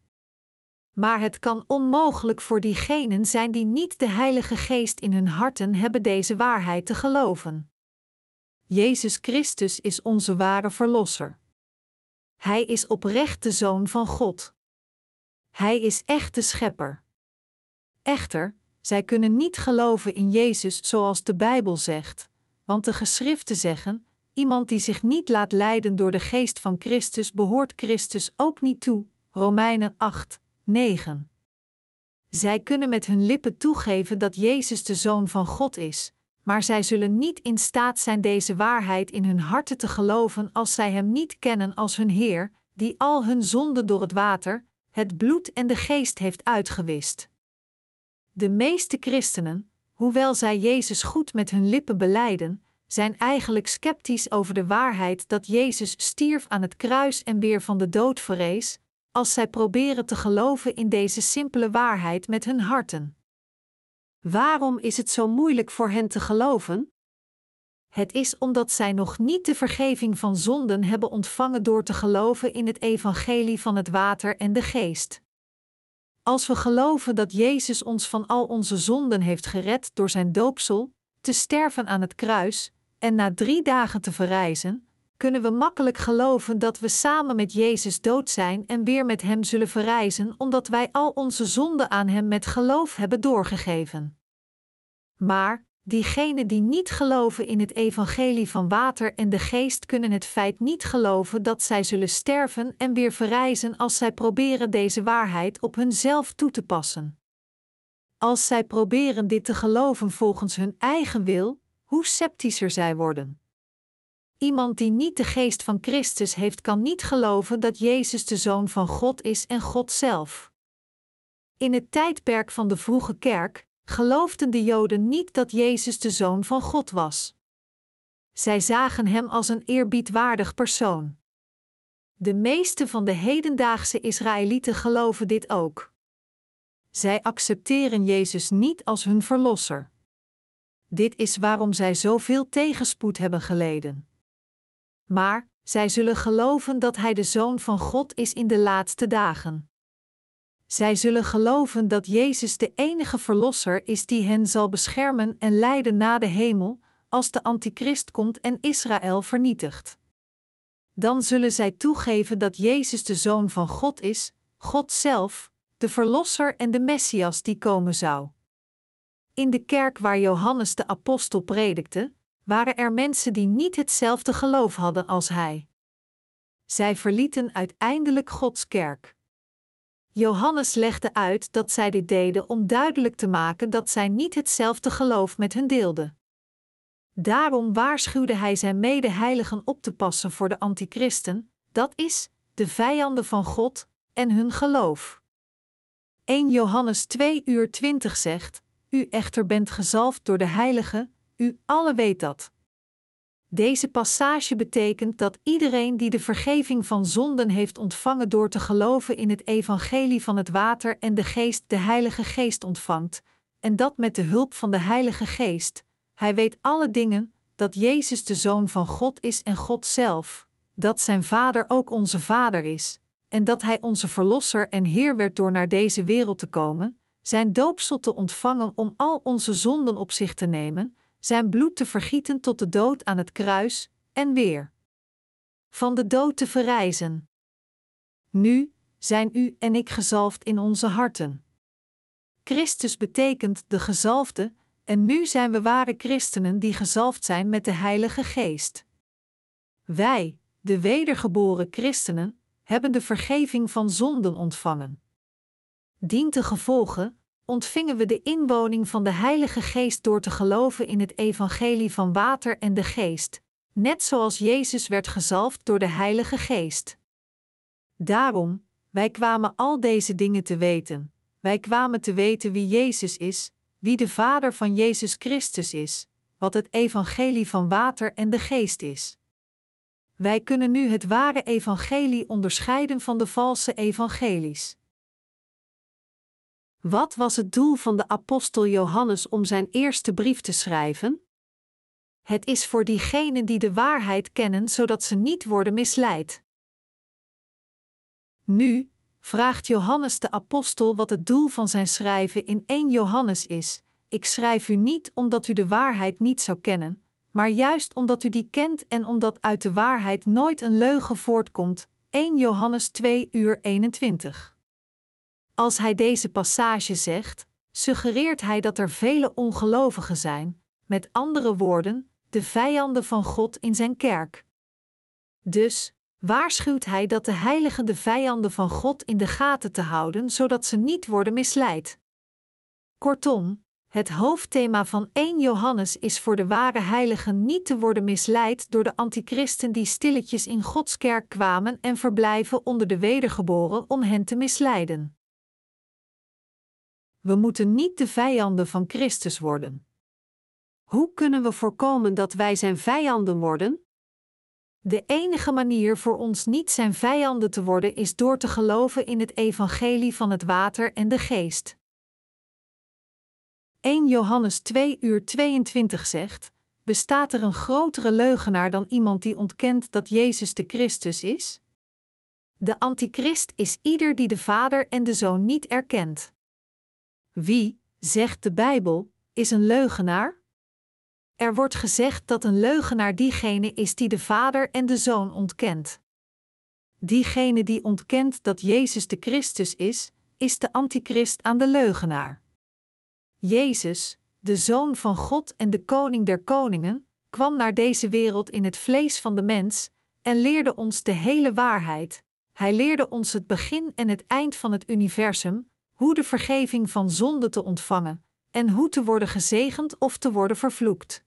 Maar het kan onmogelijk voor diegenen zijn die niet de Heilige Geest in hun harten hebben deze waarheid te geloven. Jezus Christus is onze ware Verlosser. Hij is oprecht de Zoon van God. Hij is echt de Schepper. Echter, zij kunnen niet geloven in Jezus zoals de Bijbel zegt, want de geschriften zeggen: iemand die zich niet laat leiden door de geest van Christus behoort Christus ook niet toe. Romeinen 8, 9. Zij kunnen met hun lippen toegeven dat Jezus de Zoon van God is, maar zij zullen niet in staat zijn deze waarheid in hun harten te geloven als zij Hem niet kennen als hun Heer, die al hun zonden door het water, het bloed en de geest heeft uitgewist. De meeste christenen, hoewel zij Jezus goed met hun lippen beleiden, zijn eigenlijk sceptisch over de waarheid dat Jezus stierf aan het kruis en weer van de dood verrees, als zij proberen te geloven in deze simpele waarheid met hun harten. Waarom is het zo moeilijk voor hen te geloven? Het is omdat zij nog niet de vergeving van zonden hebben ontvangen door te geloven in het evangelie van het water en de geest. Als we geloven dat Jezus ons van al onze zonden heeft gered door zijn doopsel, te sterven aan het kruis en na drie dagen te verrijzen, kunnen we makkelijk geloven dat we samen met Jezus dood zijn en weer met Hem zullen verrijzen, omdat wij al onze zonden aan Hem met geloof hebben doorgegeven. Maar diegenen die niet geloven in het evangelie van water en de geest kunnen het feit niet geloven dat zij zullen sterven en weer verrijzen als zij proberen deze waarheid op hunzelf toe te passen. Als zij proberen dit te geloven volgens hun eigen wil, hoe sceptischer zij worden. Iemand die niet de geest van Christus heeft, kan niet geloven dat Jezus de Zoon van God is en God zelf. In het tijdperk van de vroege kerk geloofden de Joden niet dat Jezus de Zoon van God was. Zij zagen hem als een eerbiedwaardig persoon. De meeste van de hedendaagse Israëlieten geloven dit ook. Zij accepteren Jezus niet als hun verlosser. Dit is waarom zij zoveel tegenspoed hebben geleden. Maar zij zullen geloven dat Hij de Zoon van God is in de laatste dagen. Zij zullen geloven dat Jezus de enige Verlosser is die hen zal beschermen en leiden na de hemel, als de Antichrist komt en Israël vernietigt. Dan zullen zij toegeven dat Jezus de Zoon van God is, God zelf, de Verlosser en de Messias die komen zou. In de kerk waar Johannes de Apostel predikte, waren er mensen die niet hetzelfde geloof hadden als hij. Zij verlieten uiteindelijk Gods kerk. Johannes legde uit dat zij dit deden om duidelijk te maken dat zij niet hetzelfde geloof met hun deelden. Daarom waarschuwde hij zijn medeheiligen op te passen voor de antichristen, dat is, de vijanden van God en hun geloof. 1 Johannes 2 uur 20 zegt: U echter bent gezalfd door de Heilige, u alle weet dat. Deze passage betekent dat iedereen die de vergeving van zonden heeft ontvangen door te geloven in het evangelie van het water en de geest de Heilige Geest ontvangt, en dat met de hulp van de Heilige Geest. Hij weet alle dingen, dat Jezus de Zoon van God is en God zelf, dat zijn Vader ook onze Vader is, en dat Hij onze Verlosser en Heer werd door naar deze wereld te komen, zijn doopsel te ontvangen om al onze zonden op zich te nemen, zijn bloed te vergieten tot de dood aan het kruis, en weer van de dood te verrijzen. Nu zijn u en ik gezalfd in onze harten. Christus betekent de gezalfde, en nu zijn we ware christenen die gezalfd zijn met de Heilige Geest. Wij, de wedergeboren christenen, hebben de vergeving van zonden ontvangen. Dient de gevolgen, ontvingen we de inwoning van de Heilige Geest door te geloven in het evangelie van water en de geest, net zoals Jezus werd gezalfd door de Heilige Geest. Daarom, wij kwamen al deze dingen te weten. Wij kwamen te weten wie Jezus is, wie de Vader van Jezus Christus is, wat het evangelie van water en de geest is. Wij kunnen nu het ware evangelie onderscheiden van de valse evangelies. Wat was het doel van de apostel Johannes om zijn eerste brief te schrijven? Het is voor diegenen die de waarheid kennen, zodat ze niet worden misleid. Nu, vraagt Johannes de Apostel wat het doel van zijn schrijven in 1 Johannes is. Ik schrijf u niet omdat u de waarheid niet zou kennen, maar juist omdat u die kent en omdat uit de waarheid nooit een leugen voortkomt. 1 Johannes 2 uur 21. Als hij deze passage zegt, suggereert hij dat er vele ongelovigen zijn, met andere woorden, de vijanden van God in zijn kerk. Dus waarschuwt hij dat de heiligen de vijanden van God in de gaten te houden, zodat ze niet worden misleid. Kortom, het hoofdthema van 1 Johannes is voor de ware heiligen niet te worden misleid door de antichristen die stilletjes in Gods kerk kwamen en verblijven onder de wedergeboren om hen te misleiden. We moeten niet de vijanden van Christus worden. Hoe kunnen we voorkomen dat wij zijn vijanden worden? De enige manier voor ons niet zijn vijanden te worden is door te geloven in het evangelie van het water en de geest. 1 Johannes 2 uur 22 zegt: Bestaat er een grotere leugenaar dan iemand die ontkent dat Jezus de Christus is? De antichrist is ieder die de Vader en de Zoon niet erkent. Wie, zegt de Bijbel, is een leugenaar? Er wordt gezegd dat een leugenaar diegene is die de Vader en de Zoon ontkent. Diegene die ontkent dat Jezus de Christus is, is de antichrist aan de leugenaar. Jezus, de Zoon van God en de Koning der Koningen, kwam naar deze wereld in het vlees van de mens en leerde ons de hele waarheid. Hij leerde ons het begin en het eind van het universum, hoe de vergeving van zonde te ontvangen en hoe te worden gezegend of te worden vervloekt.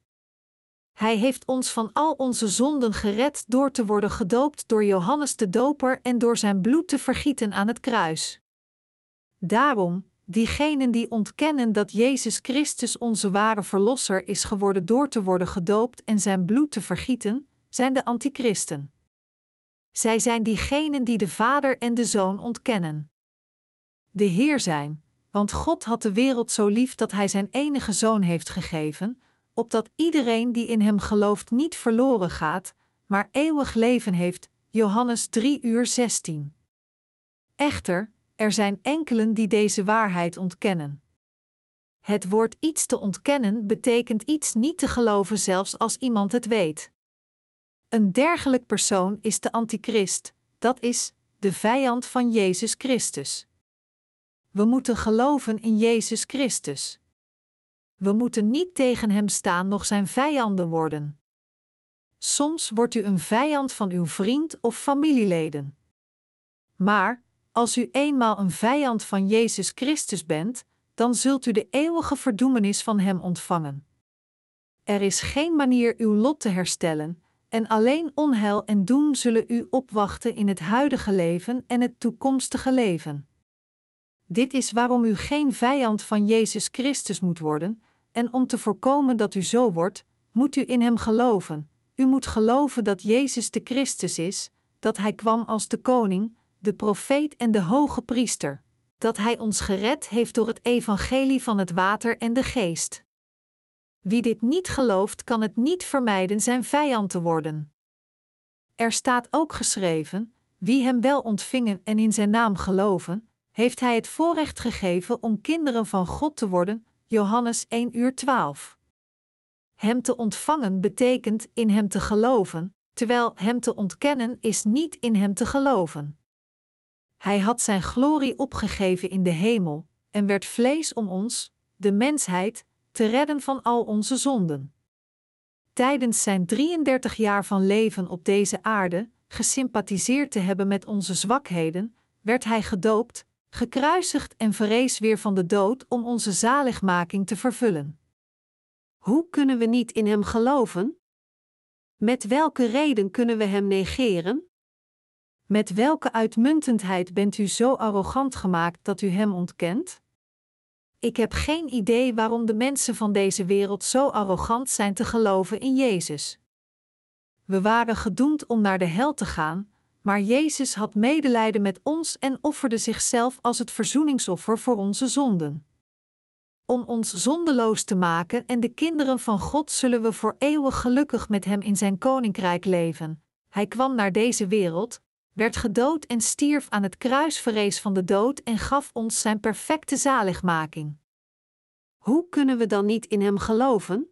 Hij heeft ons van al onze zonden gered door te worden gedoopt door Johannes de Doper en door zijn bloed te vergieten aan het kruis. Daarom, diegenen die ontkennen dat Jezus Christus onze ware Verlosser is geworden door te worden gedoopt en zijn bloed te vergieten, zijn de antichristen. Zij zijn diegenen die de Vader en de Zoon ontkennen. De Heer zijn, want God had de wereld zo lief dat Hij zijn enige Zoon heeft gegeven, opdat iedereen die in Hem gelooft niet verloren gaat, maar eeuwig leven heeft. Johannes 3 uur 16. Echter, er zijn enkelen die deze waarheid ontkennen. Het woord iets te ontkennen betekent iets niet te geloven zelfs als iemand het weet. Een dergelijk persoon is de antichrist, dat is, de vijand van Jezus Christus. We moeten geloven in Jezus Christus. We moeten niet tegen Hem staan, nog zijn vijanden worden. Soms wordt u een vijand van uw vriend of familieleden. Maar, als u eenmaal een vijand van Jezus Christus bent, dan zult u de eeuwige verdoemenis van Hem ontvangen. Er is geen manier uw lot te herstellen, en alleen onheil en doen zullen u opwachten in het huidige leven en het toekomstige leven. Dit is waarom u geen vijand van Jezus Christus moet worden, en om te voorkomen dat u zo wordt, moet u in Hem geloven. U moet geloven dat Jezus de Christus is, dat Hij kwam als de koning, de profeet en de hoge priester, dat Hij ons gered heeft door het evangelie van het water en de geest. Wie dit niet gelooft, kan het niet vermijden zijn vijand te worden. Er staat ook geschreven: wie Hem wel ontvingen en in Zijn naam geloven, heeft Hij het voorrecht gegeven om kinderen van God te worden. Johannes 1 uur 12. Hem te ontvangen betekent in Hem te geloven, terwijl Hem te ontkennen is niet in Hem te geloven. Hij had zijn glorie opgegeven in de hemel en werd vlees om ons, de mensheid, te redden van al onze zonden. Tijdens zijn 33 jaar van leven op deze aarde, gesympathiseerd te hebben met onze zwakheden, werd hij gedoopt, gekruisigd en verrees weer van de dood om onze zaligmaking te vervullen. Hoe kunnen we niet in hem geloven? Met welke reden kunnen we hem negeren? Met welke uitmuntendheid bent u zo arrogant gemaakt dat u hem ontkent? Ik heb geen idee waarom de mensen van deze wereld zo arrogant zijn te geloven in Jezus. We waren gedoemd om naar de hel te gaan, maar Jezus had medelijden met ons en offerde zichzelf als het verzoeningsoffer voor onze zonden. Om ons zondeloos te maken en de kinderen van God zullen we voor eeuwig gelukkig met Hem in Zijn koninkrijk leven. Hij kwam naar deze wereld, werd gedood en stierf aan het kruis verrees van de dood en gaf ons zijn perfecte zaligmaking. Hoe kunnen we dan niet in hem geloven?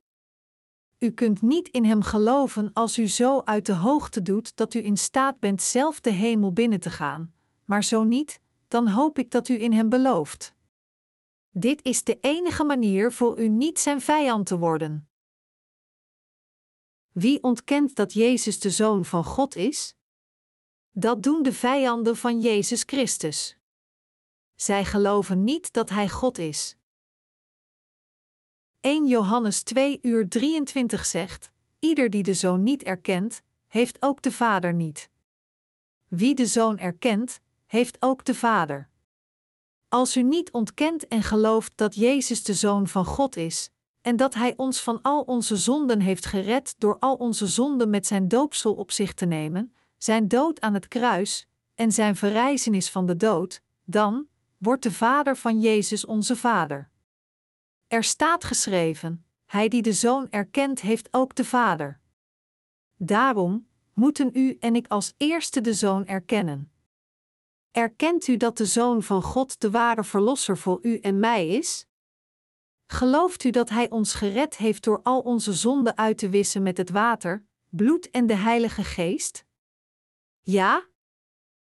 U kunt niet in hem geloven als u zo uit de hoogte doet dat u in staat bent zelf de hemel binnen te gaan, maar zo niet, dan hoop ik dat u in hem belooft. Dit is de enige manier voor u niet zijn vijand te worden. Wie ontkent dat Jezus de Zoon van God is? Dat doen de vijanden van Jezus Christus. Zij geloven niet dat Hij God is. 1 Johannes 2 uur 23 zegt: Ieder die de Zoon niet erkent, heeft ook de Vader niet. Wie de Zoon erkent, heeft ook de Vader. Als u niet ontkent en gelooft dat Jezus de Zoon van God is, en dat Hij ons van al onze zonden heeft gered door al onze zonden met Zijn doopsel op zich te nemen, Zijn dood aan het kruis en Zijn verrijzenis van de dood, dan wordt de Vader van Jezus onze Vader. Er staat geschreven: Hij die de Zoon erkent, heeft ook de Vader. Daarom moeten u en ik als eerste de Zoon erkennen. Erkent u dat de Zoon van God de ware Verlosser voor u en mij is? Gelooft u dat Hij ons gered heeft door al onze zonden uit te wissen met het water, bloed en de Heilige Geest? Ja?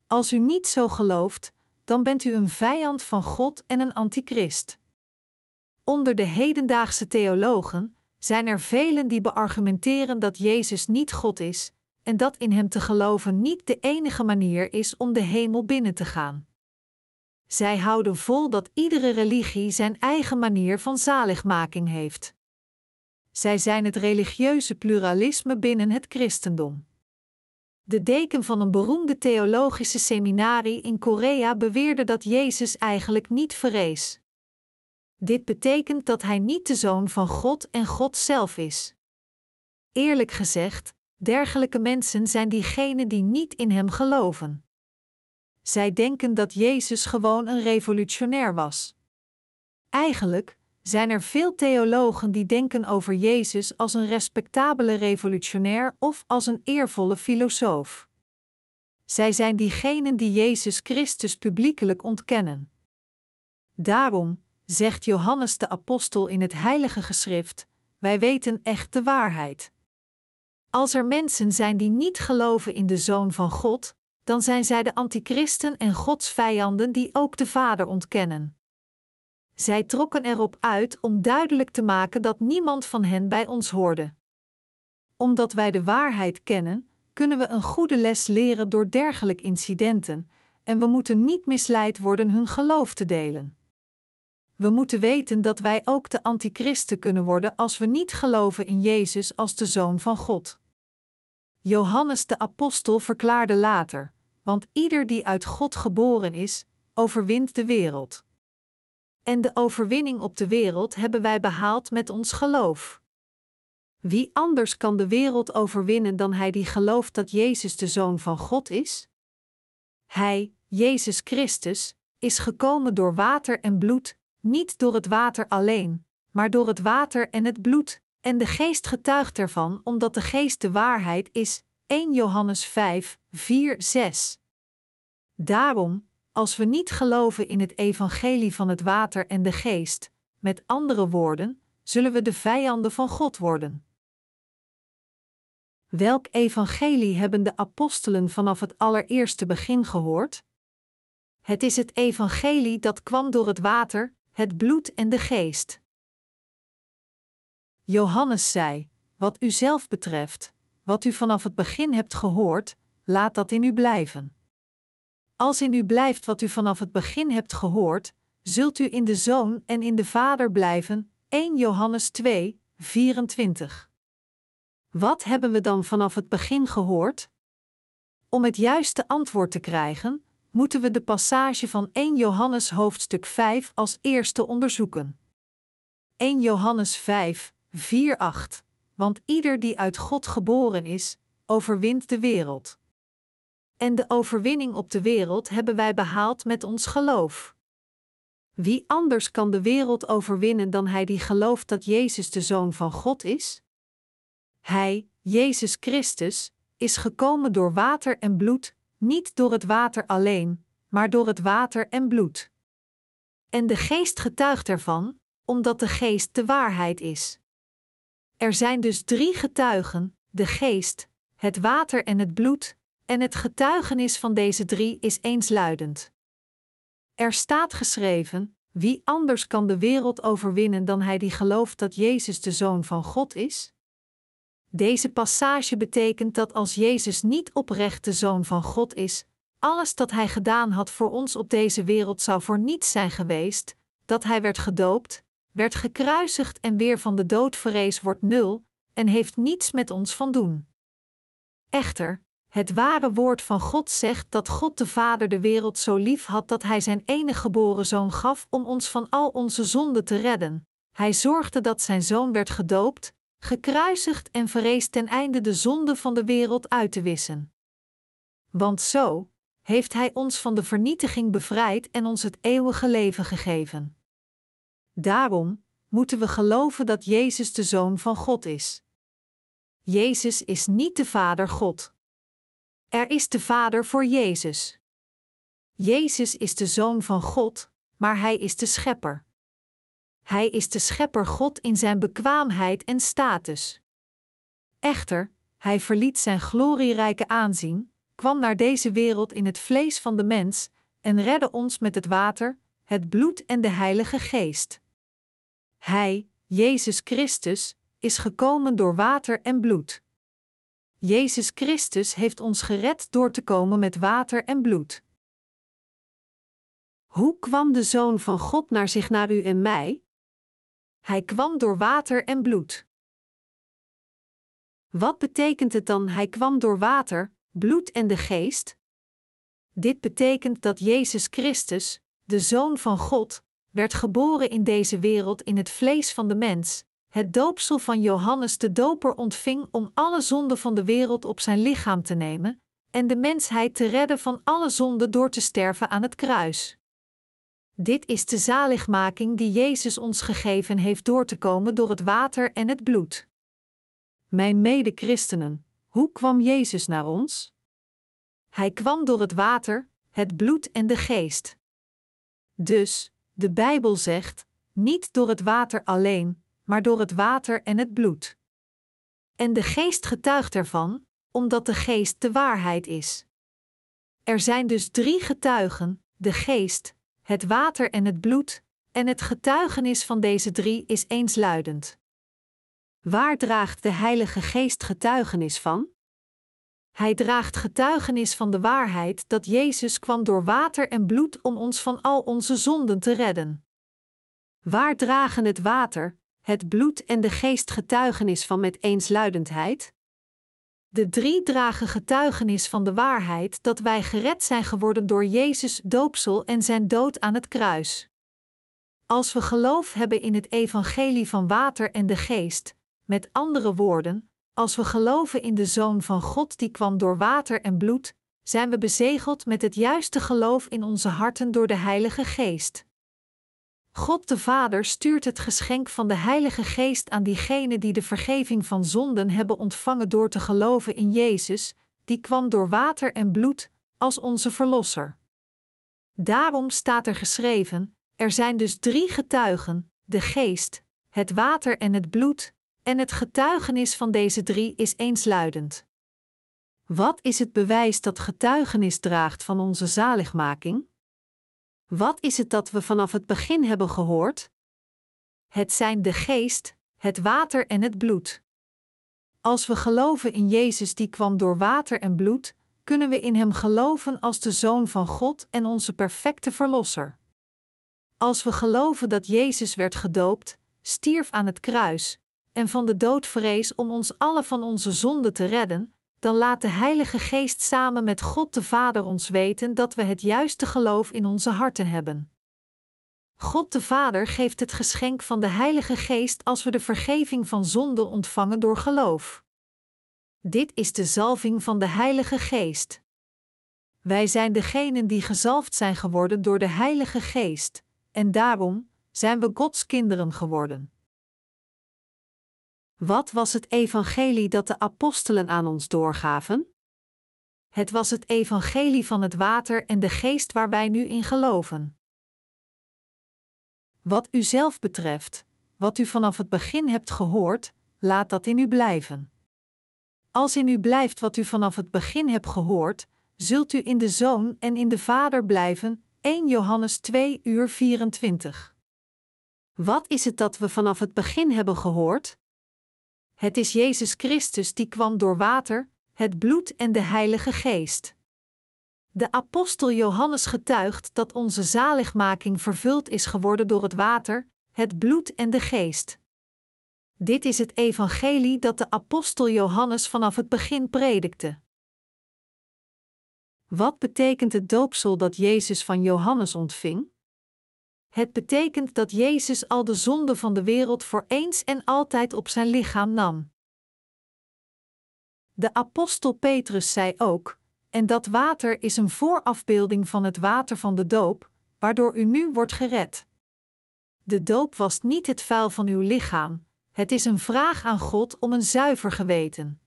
Als u niet zo gelooft, dan bent u een vijand van God en een antichrist. Onder de hedendaagse theologen zijn er velen die beargumenteren dat Jezus niet God is en dat in Hem te geloven niet de enige manier is om de hemel binnen te gaan. Zij houden vol dat iedere religie zijn eigen manier van zaligmaking heeft. Zij zijn het religieuze pluralisme binnen het christendom. De deken van een beroemde theologische seminarie in Korea beweerde dat Jezus eigenlijk niet verrees. Dit betekent dat hij niet de zoon van God en God zelf is. Eerlijk gezegd, dergelijke mensen zijn diegenen die niet in hem geloven. Zij denken dat Jezus gewoon een revolutionair was. Eigenlijk zijn er veel theologen die denken over Jezus als een respectabele revolutionair of als een eervolle filosoof. Zij zijn diegenen die Jezus Christus publiekelijk ontkennen. Daarom, zegt Johannes de Apostel in het Heilige Geschrift, wij weten echt de waarheid. Als er mensen zijn die niet geloven in de Zoon van God, dan zijn zij de antichristen en Gods vijanden die ook de Vader ontkennen. Zij trokken erop uit om duidelijk te maken dat niemand van hen bij ons hoorde. Omdat wij de waarheid kennen, kunnen we een goede les leren door dergelijke incidenten, en we moeten niet misleid worden hun geloof te delen. We moeten weten dat wij ook de antichristen kunnen worden als we niet geloven in Jezus als de Zoon van God. Johannes de Apostel verklaarde later: Want ieder die uit God geboren is, overwint de wereld. En de overwinning op de wereld hebben wij behaald met ons geloof. Wie anders kan de wereld overwinnen dan hij die gelooft dat Jezus de Zoon van God is? Hij, Jezus Christus, is gekomen door water en bloed, niet door het water alleen, maar door het water en het bloed, en de geest getuigt ervan, omdat de geest de waarheid is. 1 Johannes 5, 4, 6. Daarom, als we niet geloven in het evangelie van het water en de geest, met andere woorden, zullen we de vijanden van God worden. Welk evangelie hebben de apostelen vanaf het allereerste begin gehoord? Het is het evangelie dat kwam door het water, het bloed en de geest. Johannes zei: Wat u zelf betreft, wat u vanaf het begin hebt gehoord, laat dat in u blijven. Als in u blijft wat u vanaf het begin hebt gehoord, zult u in de Zoon en in de Vader blijven. 1 Johannes 2, 24. Wat hebben we dan vanaf het begin gehoord? Om het juiste antwoord te krijgen, moeten we de passage van 1 Johannes hoofdstuk 5 als eerste onderzoeken. 1 Johannes 5, 4, 8. Want ieder die uit God geboren is, overwint de wereld. En de overwinning op de wereld hebben wij behaald met ons geloof. Wie anders kan de wereld overwinnen dan hij die gelooft dat Jezus de Zoon van God is? Hij, Jezus Christus, is gekomen door water en bloed, niet door het water alleen, maar door het water en bloed. En de geest getuigt ervan, omdat de geest de waarheid is. Er zijn dus drie getuigen: de geest, het water en het bloed, en het getuigenis van deze drie is eensluidend. Er staat geschreven: wie anders kan de wereld overwinnen dan hij die gelooft dat Jezus de Zoon van God is? Deze passage betekent dat als Jezus niet oprecht de Zoon van God is, alles dat Hij gedaan had voor ons op deze wereld zou voor niets zijn geweest, dat Hij werd gedoopt, werd gekruisigd en weer van de dood verrees wordt nul, en heeft niets met ons van doen. Echter, het ware woord van God zegt dat God de Vader de wereld zo lief had dat Hij zijn enige geboren zoon gaf om ons van al onze zonden te redden. Hij zorgde dat zijn zoon werd gedoopt, gekruisigd en verrees ten einde de zonde van de wereld uit te wissen. Want zo heeft Hij ons van de vernietiging bevrijd en ons het eeuwige leven gegeven. Daarom moeten we geloven dat Jezus de Zoon van God is. Jezus is niet de Vader God. Er is de Vader voor Jezus. Jezus is de Zoon van God, maar Hij is de Schepper. Hij is de Schepper God in zijn bekwaamheid en status. Echter, Hij verliet zijn glorierijke aanzien, kwam naar deze wereld in het vlees van de mens en redde ons met het water, het bloed en de Heilige Geest. Hij, Jezus Christus, is gekomen door water en bloed. Jezus Christus heeft ons gered door te komen met water en bloed. Hoe kwam de Zoon van God naar zich naar u en mij? Hij kwam door water en bloed. Wat betekent het dan hij kwam door water, bloed en de geest? Dit betekent dat Jezus Christus, de Zoon van God, werd geboren in deze wereld in het vlees van de mens, het doopsel van Johannes de Doper ontving om alle zonden van de wereld op zijn lichaam te nemen en de mensheid te redden van alle zonden door te sterven aan het kruis. Dit is de zaligmaking die Jezus ons gegeven heeft door te komen door het water en het bloed. Mijn mede-christenen, hoe kwam Jezus naar ons? Hij kwam door het water, het bloed en de geest. Dus, de Bijbel zegt, niet door het water alleen, maar door het water en het bloed. En de geest getuigt ervan, omdat de geest de waarheid is. Er zijn dus drie getuigen: de geest, het water en het bloed, en het getuigenis van deze drie is eensluidend. Waar draagt de Heilige Geest getuigenis van? Hij draagt getuigenis van de waarheid dat Jezus kwam door water en bloed om ons van al onze zonden te redden. Waar dragen het water, het bloed en de geest getuigenis van met eensluidendheid? De drie dragen getuigenis van de waarheid dat wij gered zijn geworden door Jezus' doopsel en zijn dood aan het kruis. Als we geloof hebben in het evangelie van water en de geest, met andere woorden, als we geloven in de Zoon van God die kwam door water en bloed, zijn we bezegeld met het juiste geloof in onze harten door de Heilige Geest. God de Vader stuurt het geschenk van de Heilige Geest aan diegenen die de vergeving van zonden hebben ontvangen door te geloven in Jezus, die kwam door water en bloed, als onze Verlosser. Daarom staat er geschreven: er zijn dus drie getuigen: de Geest, het water en het bloed, en het getuigenis van deze drie is eensluidend. Wat is het bewijs dat getuigenis draagt van onze zaligmaking? Wat is het dat we vanaf het begin hebben gehoord? Het zijn de geest, het water en het bloed. Als we geloven in Jezus die kwam door water en bloed, kunnen we in Hem geloven als de Zoon van God en onze perfecte Verlosser. Als we geloven dat Jezus werd gedoopt, stierf aan het kruis, en van de dood vrees om ons alle van onze zonden te redden, dan laat de Heilige Geest samen met God de Vader ons weten dat we het juiste geloof in onze harten hebben. God de Vader geeft het geschenk van de Heilige Geest als we de vergeving van zonden ontvangen door geloof. Dit is de zalving van de Heilige Geest. Wij zijn degenen die gezalfd zijn geworden door de Heilige Geest, en daarom zijn we Gods kinderen geworden. Wat was het evangelie dat de apostelen aan ons doorgaven? Het was het evangelie van het water en de geest waar wij nu in geloven. Wat u zelf betreft, wat u vanaf het begin hebt gehoord, laat dat in u blijven. Als in u blijft wat u vanaf het begin hebt gehoord, zult u in de Zoon en in de Vader blijven. 1 Johannes 2 uur 24. Wat is het dat we vanaf het begin hebben gehoord? Het is Jezus Christus die kwam door water, het bloed en de Heilige Geest. De apostel Johannes getuigt dat onze zaligmaking vervuld is geworden door het water, het bloed en de geest. Dit is het evangelie dat de apostel Johannes vanaf het begin predikte. Wat betekent het doopsel dat Jezus van Johannes ontving? Het betekent dat Jezus al de zonde van de wereld voor eens en altijd op zijn lichaam nam. De apostel Petrus zei ook: En dat water is een voorafbeelding van het water van de doop, waardoor u nu wordt gered. De doop was niet het vuil van uw lichaam, het is een vraag aan God om een zuiver geweten.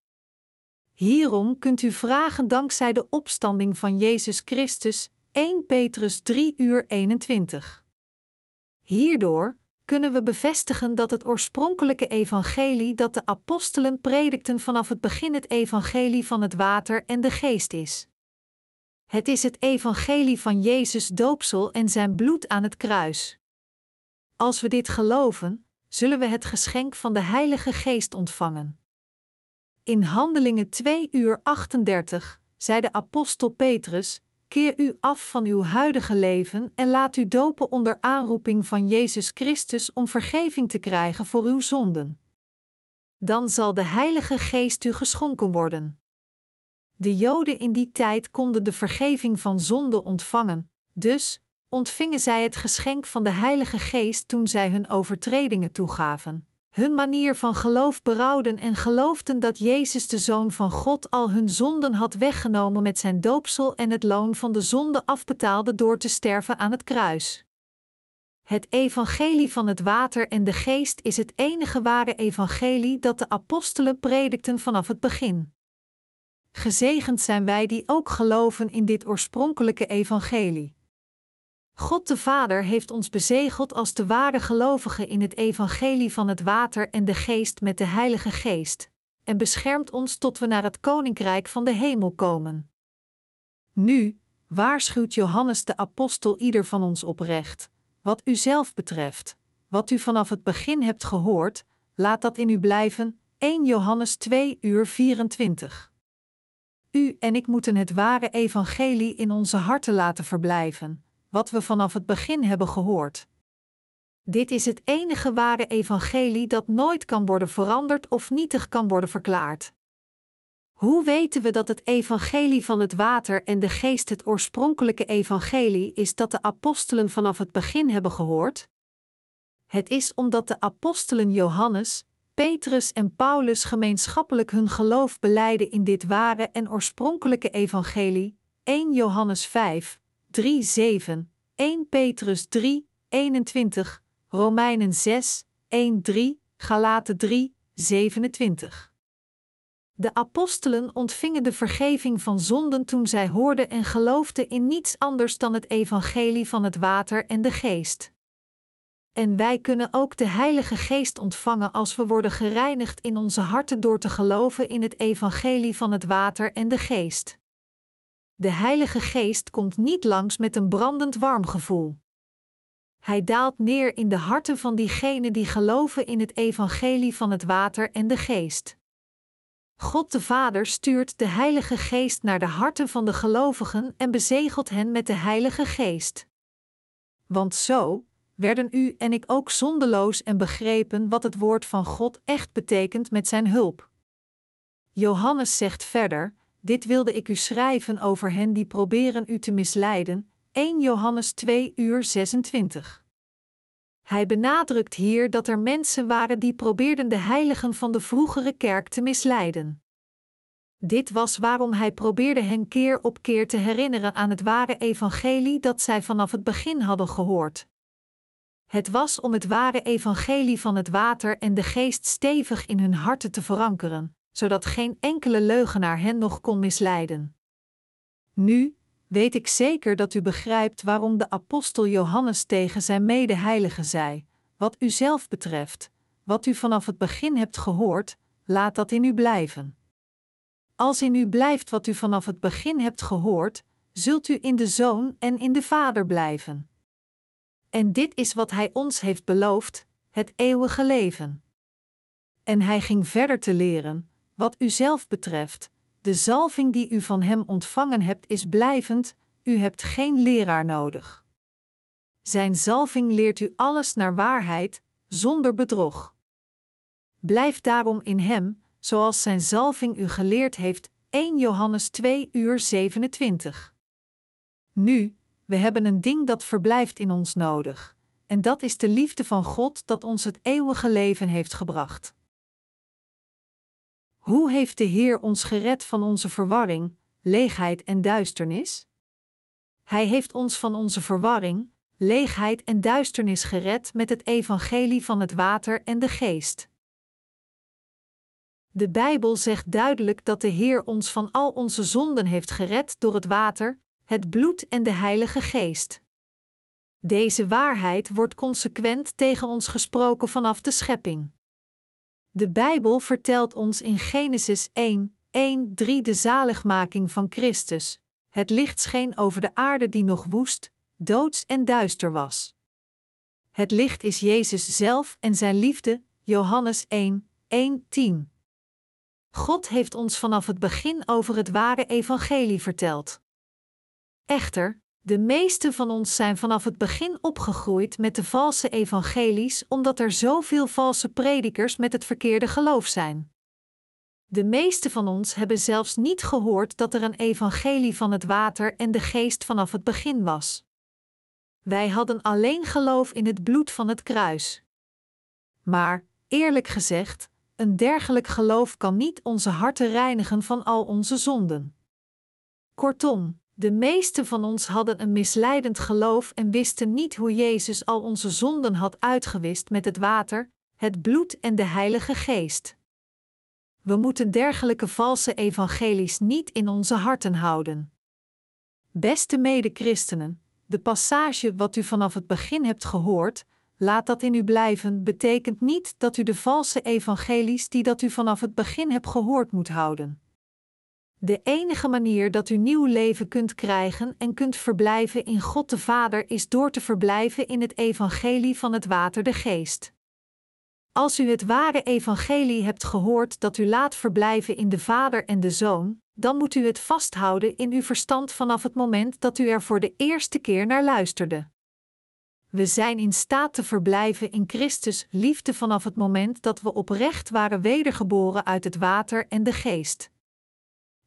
Hierom kunt u vragen dankzij de opstanding van Jezus Christus, 1 Petrus 3 uur 21. Hierdoor kunnen we bevestigen dat het oorspronkelijke evangelie dat de apostelen predikten vanaf het begin het evangelie van het water en de geest is. Het is het evangelie van Jezus doopsel en zijn bloed aan het kruis. Als we dit geloven, zullen we het geschenk van de Heilige Geest ontvangen. In Handelingen 2 uur 38 zei de apostel Petrus: Keer u af van uw huidige leven en laat u dopen onder aanroeping van Jezus Christus om vergeving te krijgen voor uw zonden. Dan zal de Heilige Geest u geschonken worden. De Joden in die tijd konden de vergeving van zonde ontvangen, dus ontvingen zij het geschenk van de Heilige Geest toen zij hun overtredingen toegaven hun manier van geloof berouwden en geloofden dat Jezus de Zoon van God al hun zonden had weggenomen met zijn doopsel en het loon van de zonde afbetaalde door te sterven aan het kruis. Het evangelie van het water en de geest is het enige ware evangelie dat de apostelen predikten vanaf het begin. Gezegend zijn wij die ook geloven in dit oorspronkelijke evangelie. God de Vader heeft ons bezegeld als de ware gelovigen in het evangelie van het water en de geest met de Heilige Geest, en beschermt ons tot we naar het koninkrijk van de hemel komen. Nu waarschuwt Johannes de apostel ieder van ons oprecht, wat u zelf betreft, wat u vanaf het begin hebt gehoord, laat dat in u blijven. 1 Johannes 2 uur 24. U en ik moeten het ware evangelie in onze harten laten verblijven wat we vanaf het begin hebben gehoord. Dit is het enige ware evangelie dat nooit kan worden veranderd of nietig kan worden verklaard. Hoe weten we dat het evangelie van het water en de geest het oorspronkelijke evangelie is dat de apostelen vanaf het begin hebben gehoord? Het is omdat de apostelen Johannes, Petrus en Paulus gemeenschappelijk hun geloof beleiden in dit ware en oorspronkelijke evangelie, 1 Johannes 5, 3, 7, 1 Petrus 3, 21, Romeinen 6, 1, 3, Galaten 3, 27. De apostelen ontvingen de vergeving van zonden toen zij hoorden en geloofden in niets anders dan het evangelie van het water en de geest. En wij kunnen ook de Heilige Geest ontvangen als we worden gereinigd in onze harten door te geloven in het evangelie van het water en de geest. De Heilige Geest komt niet langs met een brandend warm gevoel. Hij daalt neer in de harten van diegenen die geloven in het evangelie van het water en de geest. God de Vader stuurt de Heilige Geest naar de harten van de gelovigen en bezegelt hen met de Heilige Geest. Want zo werden u en ik ook zondeloos en begrepen wat het woord van God echt betekent met zijn hulp. Johannes zegt verder: dit wilde ik u schrijven over hen die proberen u te misleiden. 1 Johannes 2 uur 26. Hij benadrukt hier dat er mensen waren die probeerden de heiligen van de vroegere kerk te misleiden. Dit was waarom hij probeerde hen keer op keer te herinneren aan het ware evangelie dat zij vanaf het begin hadden gehoord. Het was om het ware evangelie van het water en de geest stevig in hun harten te verankeren zodat geen enkele leugenaar hen nog kon misleiden. Nu, weet ik zeker dat u begrijpt waarom de apostel Johannes tegen zijn medeheilige zei: Wat u zelf betreft, wat u vanaf het begin hebt gehoord, laat dat in u blijven. Als in u blijft wat u vanaf het begin hebt gehoord, zult u in de Zoon en in de Vader blijven. En dit is wat Hij ons heeft beloofd: het eeuwige leven. En Hij ging verder te leren, wat u zelf betreft, de zalving die u van Hem ontvangen hebt is blijvend, u hebt geen leraar nodig. Zijn zalving leert u alles naar waarheid, zonder bedrog. Blijf daarom in Hem, zoals Zijn zalving u geleerd heeft. 1 Johannes 2 uur 27. Nu, we hebben een ding dat verblijft in ons nodig, en dat is de liefde van God dat ons het eeuwige leven heeft gebracht. Hoe heeft de Heer ons gered van onze verwarring, leegheid en duisternis? Hij heeft ons van onze verwarring, leegheid en duisternis gered met het evangelie van het water en de geest. De Bijbel zegt duidelijk dat de Heer ons van al onze zonden heeft gered door het water, het bloed en de Heilige Geest. Deze waarheid wordt consequent tegen ons gesproken vanaf de schepping. De Bijbel vertelt ons in Genesis 1, 1, 3 de zaligmaking van Christus. Het licht scheen over de aarde die nog woest, doods en duister was. Het licht is Jezus zelf en zijn liefde, Johannes 1, 1, 10. God heeft ons vanaf het begin over het ware evangelie verteld. Echter, de meeste van ons zijn vanaf het begin opgegroeid met de valse evangelies, omdat er zoveel valse predikers met het verkeerde geloof zijn. De meeste van ons hebben zelfs niet gehoord dat er een evangelie van het water en de geest vanaf het begin was. Wij hadden alleen geloof in het bloed van het kruis. Maar, eerlijk gezegd, een dergelijk geloof kan niet onze harten reinigen van al onze zonden. Kortom, de meeste van ons hadden een misleidend geloof en wisten niet hoe Jezus al onze zonden had uitgewist met het water, het bloed en de Heilige Geest. We moeten dergelijke valse evangelies niet in onze harten houden. Beste mede-christenen, de passage wat u vanaf het begin hebt gehoord, laat dat in u blijven, betekent niet dat u de valse evangelies die dat u vanaf het begin hebt gehoord moet houden. De enige manier dat u nieuw leven kunt krijgen en kunt verblijven in God de Vader is door te verblijven in het evangelie van het water de geest. Als u het ware evangelie hebt gehoord dat u laat verblijven in de Vader en de Zoon, dan moet u het vasthouden in uw verstand vanaf het moment dat u er voor de eerste keer naar luisterde. We zijn in staat te verblijven in Christus liefde vanaf het moment dat we oprecht waren wedergeboren uit het water en de geest.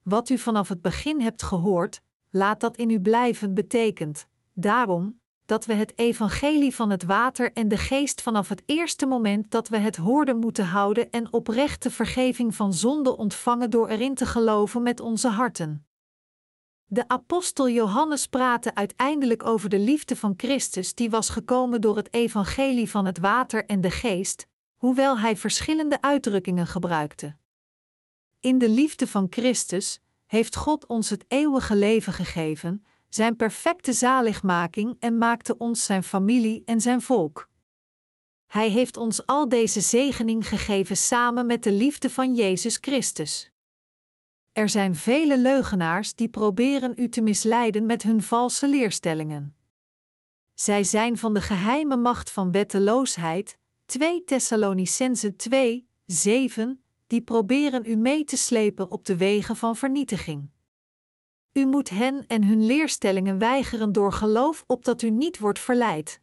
Wat u vanaf het begin hebt gehoord, laat dat in u blijven betekent, daarom, dat we het evangelie van het water en de geest vanaf het eerste moment dat we het hoorden moeten houden en oprechte vergeving van zonde ontvangen door erin te geloven met onze harten. De apostel Johannes praatte uiteindelijk over de liefde van Christus die was gekomen door het evangelie van het water en de geest, hoewel hij verschillende uitdrukkingen gebruikte. In de liefde van Christus heeft God ons het eeuwige leven gegeven, zijn perfecte zaligmaking en maakte ons zijn familie en zijn volk. Hij heeft ons al deze zegening gegeven samen met de liefde van Jezus Christus. Er zijn vele leugenaars die proberen u te misleiden met hun valse leerstellingen. Zij zijn van de geheime macht van wetteloosheid, 2 Thessalonicense 2, 7, die proberen u mee te slepen op de wegen van vernietiging. U moet hen en hun leerstellingen weigeren door geloof opdat u niet wordt verleid.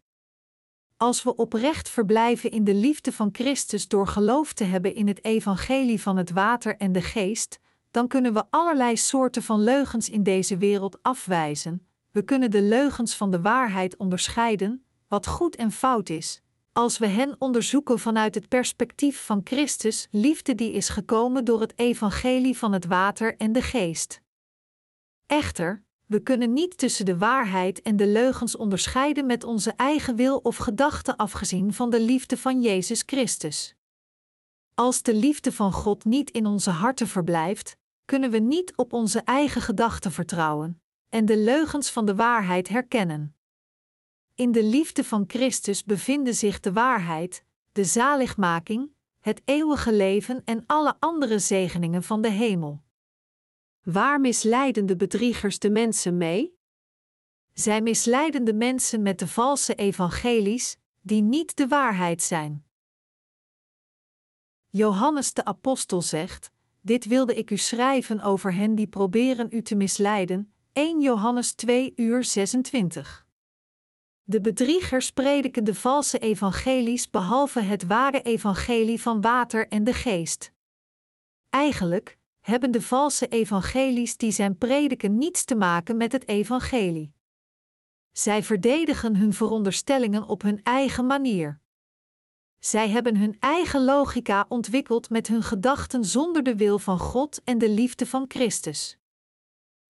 Als we oprecht verblijven in de liefde van Christus door geloof te hebben in het evangelie van het water en de geest, dan kunnen we allerlei soorten van leugens in deze wereld afwijzen. We kunnen de leugens van de waarheid onderscheiden, wat goed en fout is, als we hen onderzoeken vanuit het perspectief van Christus, liefde die is gekomen door het evangelie van het water en de geest. Echter, we kunnen niet tussen de waarheid en de leugens onderscheiden met onze eigen wil of gedachten afgezien van de liefde van Jezus Christus. Als de liefde van God niet in onze harten verblijft, kunnen we niet op onze eigen gedachten vertrouwen, en de leugens van de waarheid herkennen. In de liefde van Christus bevinden zich de waarheid, de zaligmaking, het eeuwige leven en alle andere zegeningen van de hemel. Waar misleiden de bedriegers de mensen mee? Zij misleiden de mensen met de valse evangelies, die niet de waarheid zijn. Johannes de Apostel zegt: Dit wilde ik u schrijven over hen die proberen u te misleiden. 1 Johannes 2 uur 26. De bedriegers prediken de valse evangelies behalve het ware evangelie van water en de geest. Eigenlijk hebben de valse evangelies die zijn prediken niets te maken met het evangelie. Zij verdedigen hun veronderstellingen op hun eigen manier. Zij hebben hun eigen logica ontwikkeld met hun gedachten zonder de wil van God en de liefde van Christus.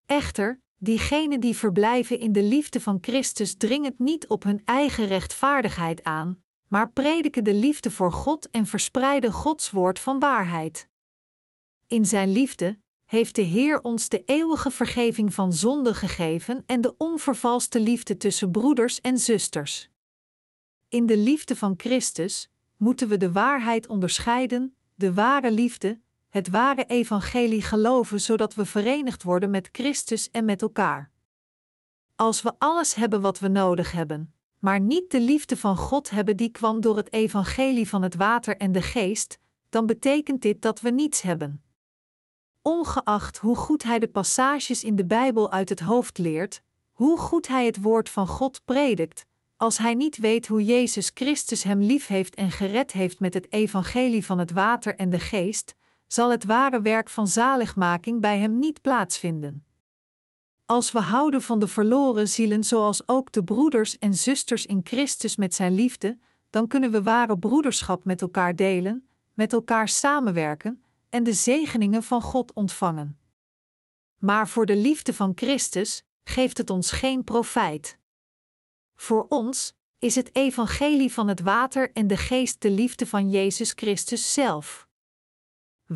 Echter, diegenen die verblijven in de liefde van Christus dringen niet op hun eigen rechtvaardigheid aan, maar prediken de liefde voor God en verspreiden Gods woord van waarheid. In Zijn liefde heeft de Heer ons de eeuwige vergeving van zonde gegeven en de onvervalste liefde tussen broeders en zusters. In de liefde van Christus moeten we de waarheid onderscheiden, de ware liefde, het ware evangelie geloven, zodat we verenigd worden met Christus en met elkaar. Als we alles hebben wat we nodig hebben, maar niet de liefde van God hebben die kwam door het evangelie van het water en de geest, dan betekent dit dat we niets hebben. Ongeacht hoe goed hij de passages in de Bijbel uit het hoofd leert, hoe goed hij het woord van God predikt, als hij niet weet hoe Jezus Christus hem lief heeft en gered heeft met het evangelie van het water en de geest, zal het ware werk van zaligmaking bij hem niet plaatsvinden. Als we houden van de verloren zielen, zoals ook de broeders en zusters in Christus met zijn liefde, dan kunnen we ware broederschap met elkaar delen, met elkaar samenwerken en de zegeningen van God ontvangen. Maar voor de liefde van Christus geeft het ons geen profijt. Voor ons is het evangelie van het water en de geest de liefde van Jezus Christus zelf.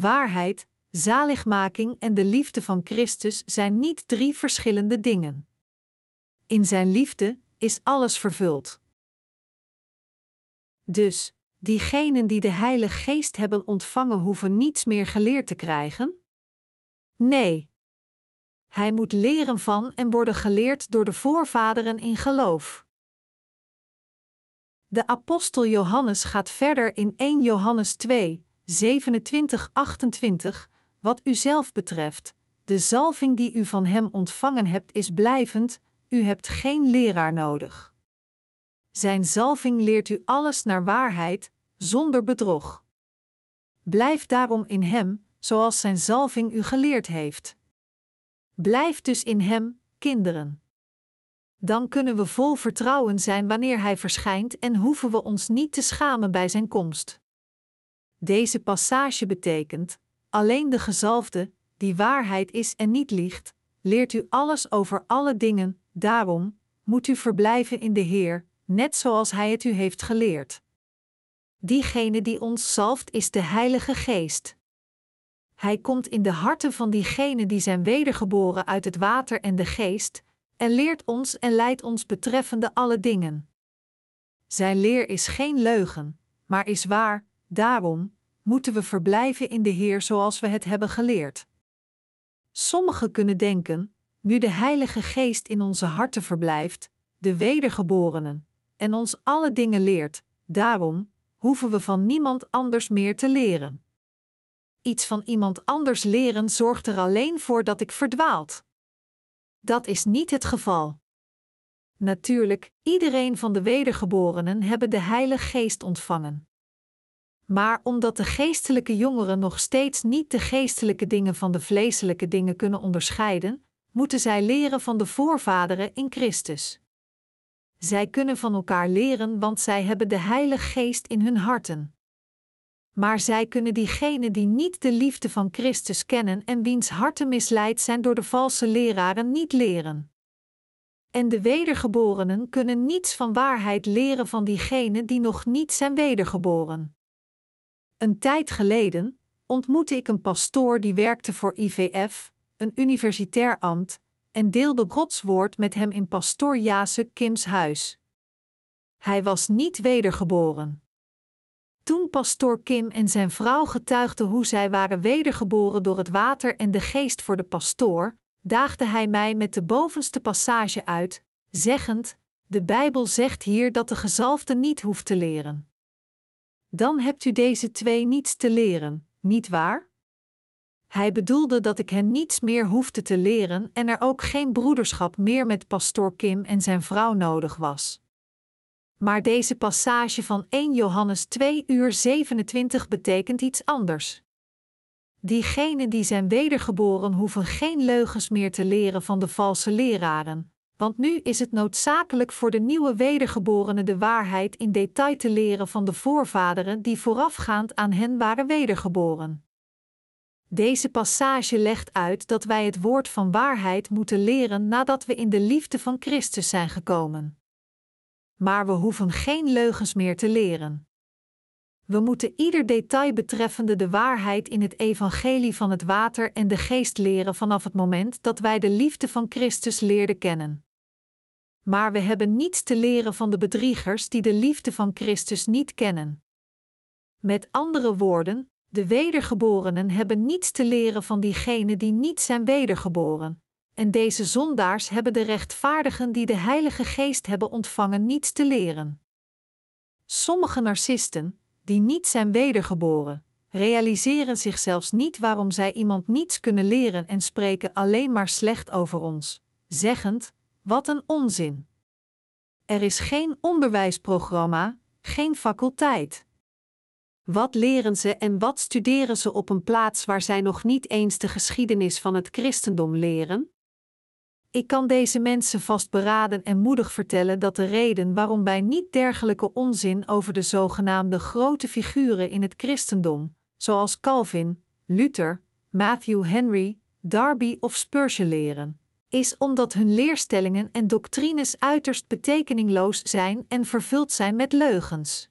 Waarheid, zaligmaking en de liefde van Christus zijn niet drie verschillende dingen. In Zijn liefde is alles vervuld. Dus, diegenen die de Heilige Geest hebben ontvangen hoeven niets meer geleerd te krijgen? Nee. Hij moet leren van en worden geleerd door de voorvaderen in geloof. De apostel Johannes gaat verder in 1 Johannes 2, 27, 28, wat u zelf betreft. De zalving die u van hem ontvangen hebt is blijvend, u hebt geen leraar nodig. Zijn zalving leert u alles naar waarheid, zonder bedrog. Blijf daarom in hem, zoals zijn zalving u geleerd heeft. Blijf dus in hem, kinderen. Dan kunnen we vol vertrouwen zijn wanneer hij verschijnt en hoeven we ons niet te schamen bij zijn komst. Deze passage betekent: alleen de gezalfde, die waarheid is en niet liegt, leert u alles over alle dingen, daarom moet u verblijven in de Heer, net zoals Hij het u heeft geleerd. Diegene die ons zalft is de Heilige Geest. Hij komt in de harten van diegenen die zijn wedergeboren uit het water en de geest, en leert ons en leidt ons betreffende alle dingen. Zijn leer is geen leugen, maar is waar, daarom moeten we verblijven in de Heer zoals we het hebben geleerd. Sommigen kunnen denken, nu de Heilige Geest in onze harten verblijft, de wedergeborenen, en ons alle dingen leert, daarom hoeven we van niemand anders meer te leren. Iets van iemand anders leren zorgt er alleen voor dat ik verdwaalt. Dat is niet het geval. Natuurlijk, iedereen van de wedergeborenen hebben de Heilige Geest ontvangen. Maar omdat de geestelijke jongeren nog steeds niet de geestelijke dingen van de vleeselijke dingen kunnen onderscheiden, moeten zij leren van de voorvaderen in Christus. Zij kunnen van elkaar leren, want zij hebben de Heilige Geest in hun harten. Maar zij kunnen diegenen die niet de liefde van Christus kennen en wiens harten misleid zijn door de valse leraren niet leren. En de wedergeborenen kunnen niets van waarheid leren van diegenen die nog niet zijn wedergeboren. Een tijd geleden ontmoette ik een pastoor die werkte voor IVF, een universitair ambt, en deelde Gods woord met hem in pastoor Jase Kims huis. Hij was niet wedergeboren. Toen pastoor Kim en zijn vrouw getuigden hoe zij waren wedergeboren door het water en de geest voor de pastoor, daagde hij mij met de bovenste passage uit, zeggend: De Bijbel zegt hier dat de gezalfde niet hoeft te leren. Dan hebt u deze twee niets te leren, niet waar? Hij bedoelde dat ik hen niets meer hoefde te leren en er ook geen broederschap meer met pastoor Kim en zijn vrouw nodig was. Maar deze passage van 1 Johannes 2 uur 27 betekent iets anders. Diegenen die zijn wedergeboren hoeven geen leugens meer te leren van de valse leraren, want nu is het noodzakelijk voor de nieuwe wedergeborenen de waarheid in detail te leren van de voorvaderen die voorafgaand aan hen waren wedergeboren. Deze passage legt uit dat wij het woord van waarheid moeten leren nadat we in de liefde van Christus zijn gekomen. Maar we hoeven geen leugens meer te leren. We moeten ieder detail betreffende de waarheid in het evangelie van het water en de geest leren vanaf het moment dat wij de liefde van Christus leerden kennen. Maar we hebben niets te leren van de bedriegers die de liefde van Christus niet kennen. Met andere woorden, de wedergeborenen hebben niets te leren van diegenen die niet zijn wedergeboren, en deze zondaars hebben de rechtvaardigen die de Heilige Geest hebben ontvangen niets te leren. Sommige narcisten, die niet zijn wedergeboren, realiseren zich zelfs niet waarom zij iemand niets kunnen leren en spreken alleen maar slecht over ons, zeggend: Wat een onzin! Er is geen onderwijsprogramma, geen faculteit. Wat leren ze en wat studeren ze op een plaats waar zij nog niet eens de geschiedenis van het christendom leren? Ik kan deze mensen vastberaden en moedig vertellen dat de reden waarom wij niet dergelijke onzin over de zogenaamde grote figuren in het christendom, zoals Calvin, Luther, Matthew Henry, Darby of Spurgeon leren, is omdat hun leerstellingen en doctrines uiterst betekeningloos zijn en vervuld zijn met leugens.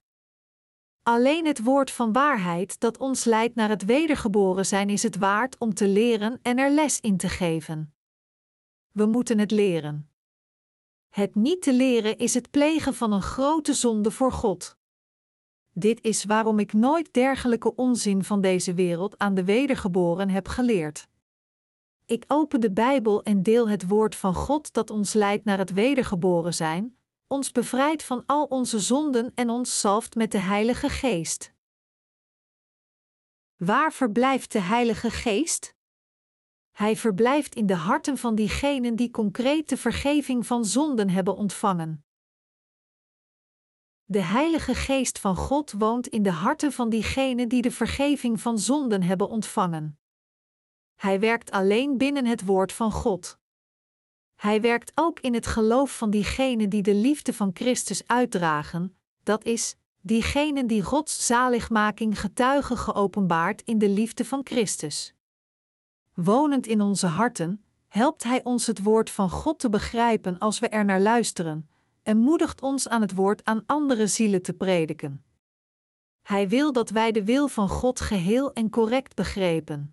Alleen het woord van waarheid dat ons leidt naar het wedergeboren zijn is het waard om te leren en er les in te geven. We moeten het leren. Het niet te leren is het plegen van een grote zonde voor God. Dit is waarom ik nooit dergelijke onzin van deze wereld aan de wedergeboren heb geleerd. Ik open de Bijbel en deel het woord van God dat ons leidt naar het wedergeboren zijn, ons bevrijdt van al onze zonden en ons zalft met de Heilige Geest. Waar verblijft de Heilige Geest? Hij verblijft in de harten van diegenen die concreet de vergeving van zonden hebben ontvangen. De Heilige Geest van God woont in de harten van diegenen die de vergeving van zonden hebben ontvangen. Hij werkt alleen binnen het woord van God. Hij werkt ook in het geloof van diegenen die de liefde van Christus uitdragen, dat is, diegenen die Gods zaligmaking getuigen geopenbaard in de liefde van Christus. Wonend in onze harten, helpt Hij ons het woord van God te begrijpen als we er naar luisteren, en moedigt ons aan het woord aan andere zielen te prediken. Hij wil dat wij de wil van God geheel en correct begrepen.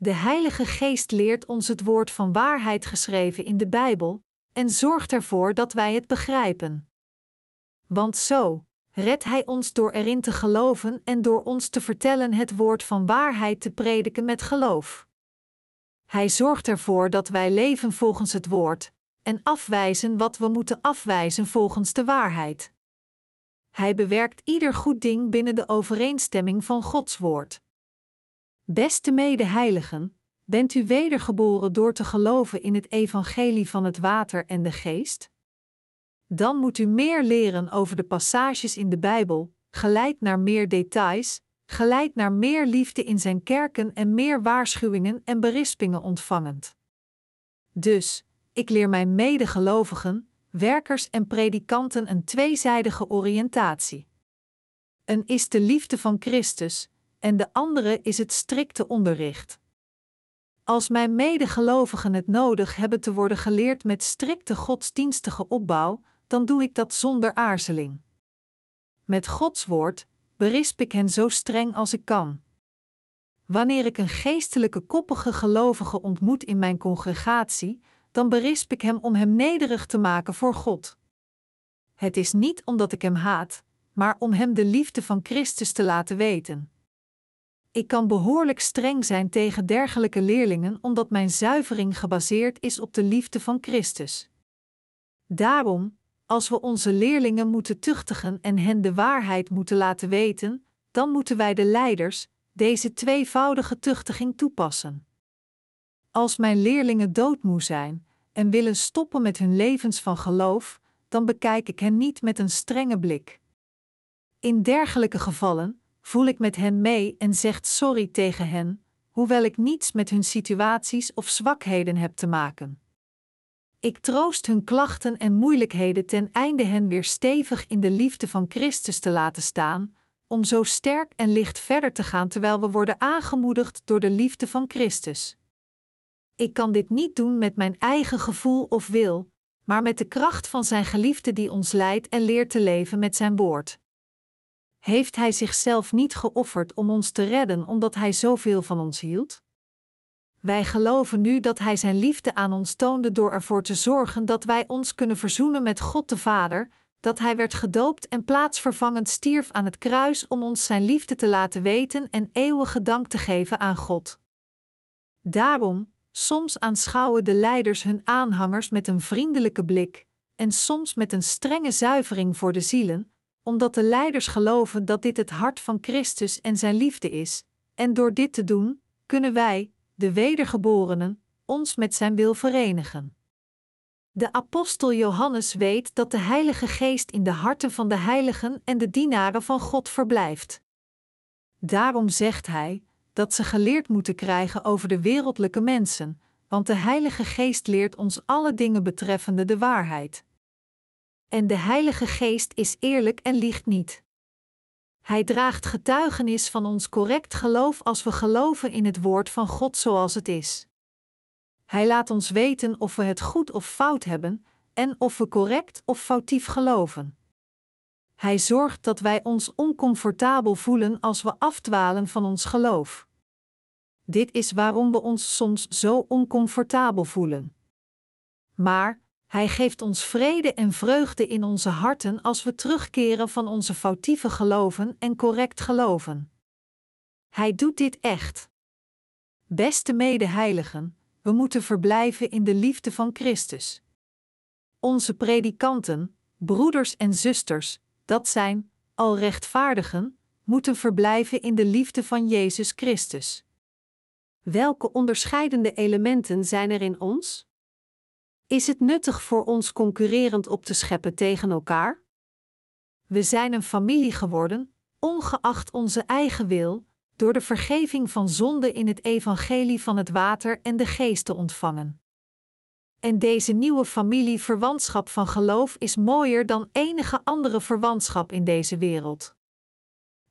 De Heilige Geest leert ons het woord van waarheid geschreven in de Bijbel en zorgt ervoor dat wij het begrijpen. Want zo redt Hij ons door erin te geloven en door ons te vertellen het woord van waarheid te prediken met geloof. Hij zorgt ervoor dat wij leven volgens het woord en afwijzen wat we moeten afwijzen volgens de waarheid. Hij bewerkt ieder goed ding binnen de overeenstemming van Gods woord. Beste medeheiligen, bent u wedergeboren door te geloven in het evangelie van het water en de geest? Dan moet u meer leren over de passages in de Bijbel, geleid naar meer details, geleid naar meer liefde in zijn kerken en meer waarschuwingen en berispingen ontvangend. Dus, ik leer mijn medegelovigen, werkers en predikanten een tweezijdige oriëntatie. Een is de liefde van Christus, en de andere is het strikte onderricht. Als mijn medegelovigen het nodig hebben te worden geleerd met strikte godsdienstige opbouw, dan doe ik dat zonder aarzeling. Met Gods woord berisp ik hen zo streng als ik kan. Wanneer ik een geestelijke koppige gelovige ontmoet in mijn congregatie, dan berisp ik hem om hem nederig te maken voor God. Het is niet omdat ik hem haat, maar om hem de liefde van Christus te laten weten. Ik kan behoorlijk streng zijn tegen dergelijke leerlingen omdat mijn zuivering gebaseerd is op de liefde van Christus. Daarom, als we onze leerlingen moeten tuchtigen en hen de waarheid moeten laten weten, dan moeten wij de leiders deze tweevoudige tuchtiging toepassen. Als mijn leerlingen doodmoe zijn en willen stoppen met hun levens van geloof, dan bekijk ik hen niet met een strenge blik. In dergelijke gevallen voel ik met hen mee en zeg sorry tegen hen, hoewel ik niets met hun situaties of zwakheden heb te maken. Ik troost hun klachten en moeilijkheden ten einde hen weer stevig in de liefde van Christus te laten staan, om zo sterk en licht verder te gaan terwijl we worden aangemoedigd door de liefde van Christus. Ik kan dit niet doen met mijn eigen gevoel of wil, maar met de kracht van Zijn geliefde die ons leidt en leert te leven met Zijn woord. Heeft Hij zichzelf niet geofferd om ons te redden omdat Hij zoveel van ons hield? Wij geloven nu dat Hij Zijn liefde aan ons toonde door ervoor te zorgen dat wij ons kunnen verzoenen met God de Vader, dat Hij werd gedoopt en plaatsvervangend stierf aan het kruis om ons Zijn liefde te laten weten en eeuwige dank te geven aan God. Daarom, soms aanschouwen de leiders hun aanhangers met een vriendelijke blik, en soms met een strenge zuivering voor de zielen, omdat de leiders geloven dat dit het hart van Christus en Zijn liefde is, en door dit te doen, kunnen wij, de wedergeborenen, ons met Zijn wil verenigen. De apostel Johannes weet dat de Heilige Geest in de harten van de heiligen en de dienaren van God verblijft. Daarom zegt hij dat ze geleerd moeten krijgen over de wereldlijke mensen, want de Heilige Geest leert ons alle dingen betreffende de waarheid. En de Heilige Geest is eerlijk en liegt niet. Hij draagt getuigenis van ons correct geloof als we geloven in het woord van God zoals het is. Hij laat ons weten of we het goed of fout hebben en of we correct of foutief geloven. Hij zorgt dat wij ons oncomfortabel voelen als we afdwalen van ons geloof. Dit is waarom we ons soms zo oncomfortabel voelen. Maar hij geeft ons vrede en vreugde in onze harten als we terugkeren van onze foutieve geloven en correct geloven. Hij doet dit echt. Beste medeheiligen, we moeten verblijven in de liefde van Christus. Onze predikanten, broeders en zusters, dat zijn, al rechtvaardigen, moeten verblijven in de liefde van Jezus Christus. Welke onderscheidende elementen zijn er in ons? Is het nuttig voor ons concurrerend op te scheppen tegen elkaar? We zijn een familie geworden, ongeacht onze eigen wil, door de vergeving van zonde in het evangelie van het water en de geest te ontvangen. En deze nieuwe familie verwantschap van geloof is mooier dan enige andere verwantschap in deze wereld.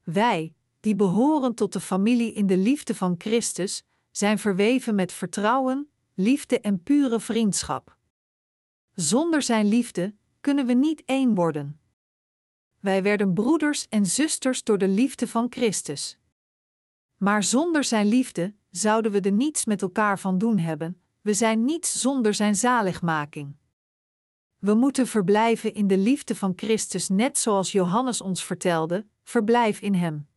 Wij, die behoren tot de familie in de liefde van Christus, zijn verweven met vertrouwen, liefde en pure vriendschap. Zonder Zijn liefde kunnen we niet één worden. Wij werden broeders en zusters door de liefde van Christus. Maar zonder Zijn liefde zouden we er niets met elkaar van doen hebben, we zijn niets zonder Zijn zaligmaking. We moeten verblijven in de liefde van Christus, net zoals Johannes ons vertelde: verblijf in Hem.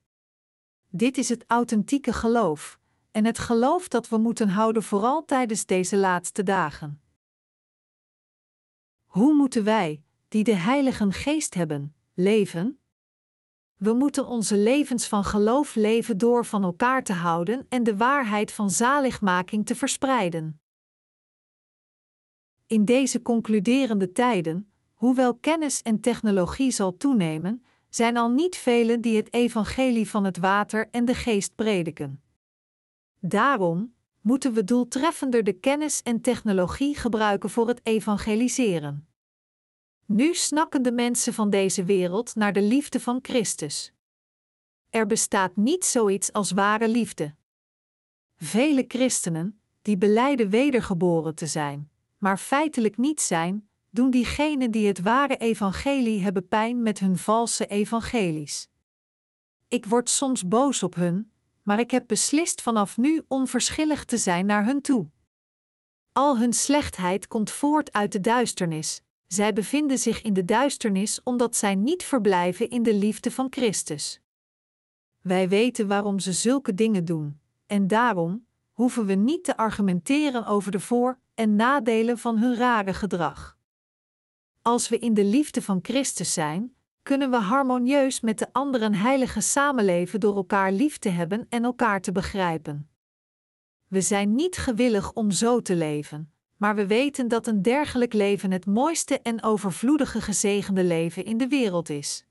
Dit is het authentieke geloof, en het geloof dat we moeten houden vooral tijdens deze laatste dagen. Hoe moeten wij, die de Heilige Geest hebben, leven? We moeten onze levens van geloof leven door van elkaar te houden en de waarheid van zaligmaking te verspreiden. In deze concluderende tijden, hoewel kennis en technologie zal toenemen, zijn al niet velen die het evangelie van het water en de geest prediken. Daarom moeten we doeltreffender de kennis en technologie gebruiken voor het evangeliseren. Nu snakken de mensen van deze wereld naar de liefde van Christus. Er bestaat niet zoiets als ware liefde. Vele christenen, die beleiden wedergeboren te zijn, maar feitelijk niet zijn, doen diegenen die het ware evangelie hebben pijn met hun valse evangelies. Ik word soms boos op hun, maar ik heb beslist vanaf nu onverschillig te zijn naar hun toe. Al hun slechtheid komt voort uit de duisternis. Zij bevinden zich in de duisternis omdat zij niet verblijven in de liefde van Christus. Wij weten waarom ze zulke dingen doen, en daarom hoeven we niet te argumenteren over de voor- en nadelen van hun rare gedrag. Als we in de liefde van Christus zijn, kunnen we harmonieus met de anderen heilige samenleven door elkaar lief te hebben en elkaar te begrijpen. We zijn niet gewillig om zo te leven, maar we weten dat een dergelijk leven het mooiste en overvloedige gezegende leven in de wereld is.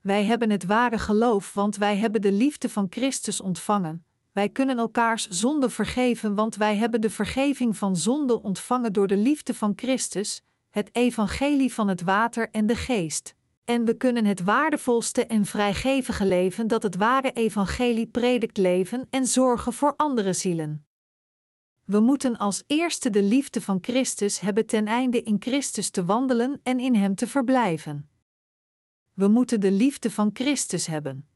Wij hebben het ware geloof, want wij hebben de liefde van Christus ontvangen. Wij kunnen elkaars zonde vergeven, want wij hebben de vergeving van zonde ontvangen door de liefde van Christus, het evangelie van het water en de geest. En we kunnen het waardevolste en vrijgevige leven dat het ware evangelie predikt leven en zorgen voor andere zielen. We moeten als eerste de liefde van Christus hebben ten einde in Christus te wandelen en in Hem te verblijven. We moeten de liefde van Christus hebben.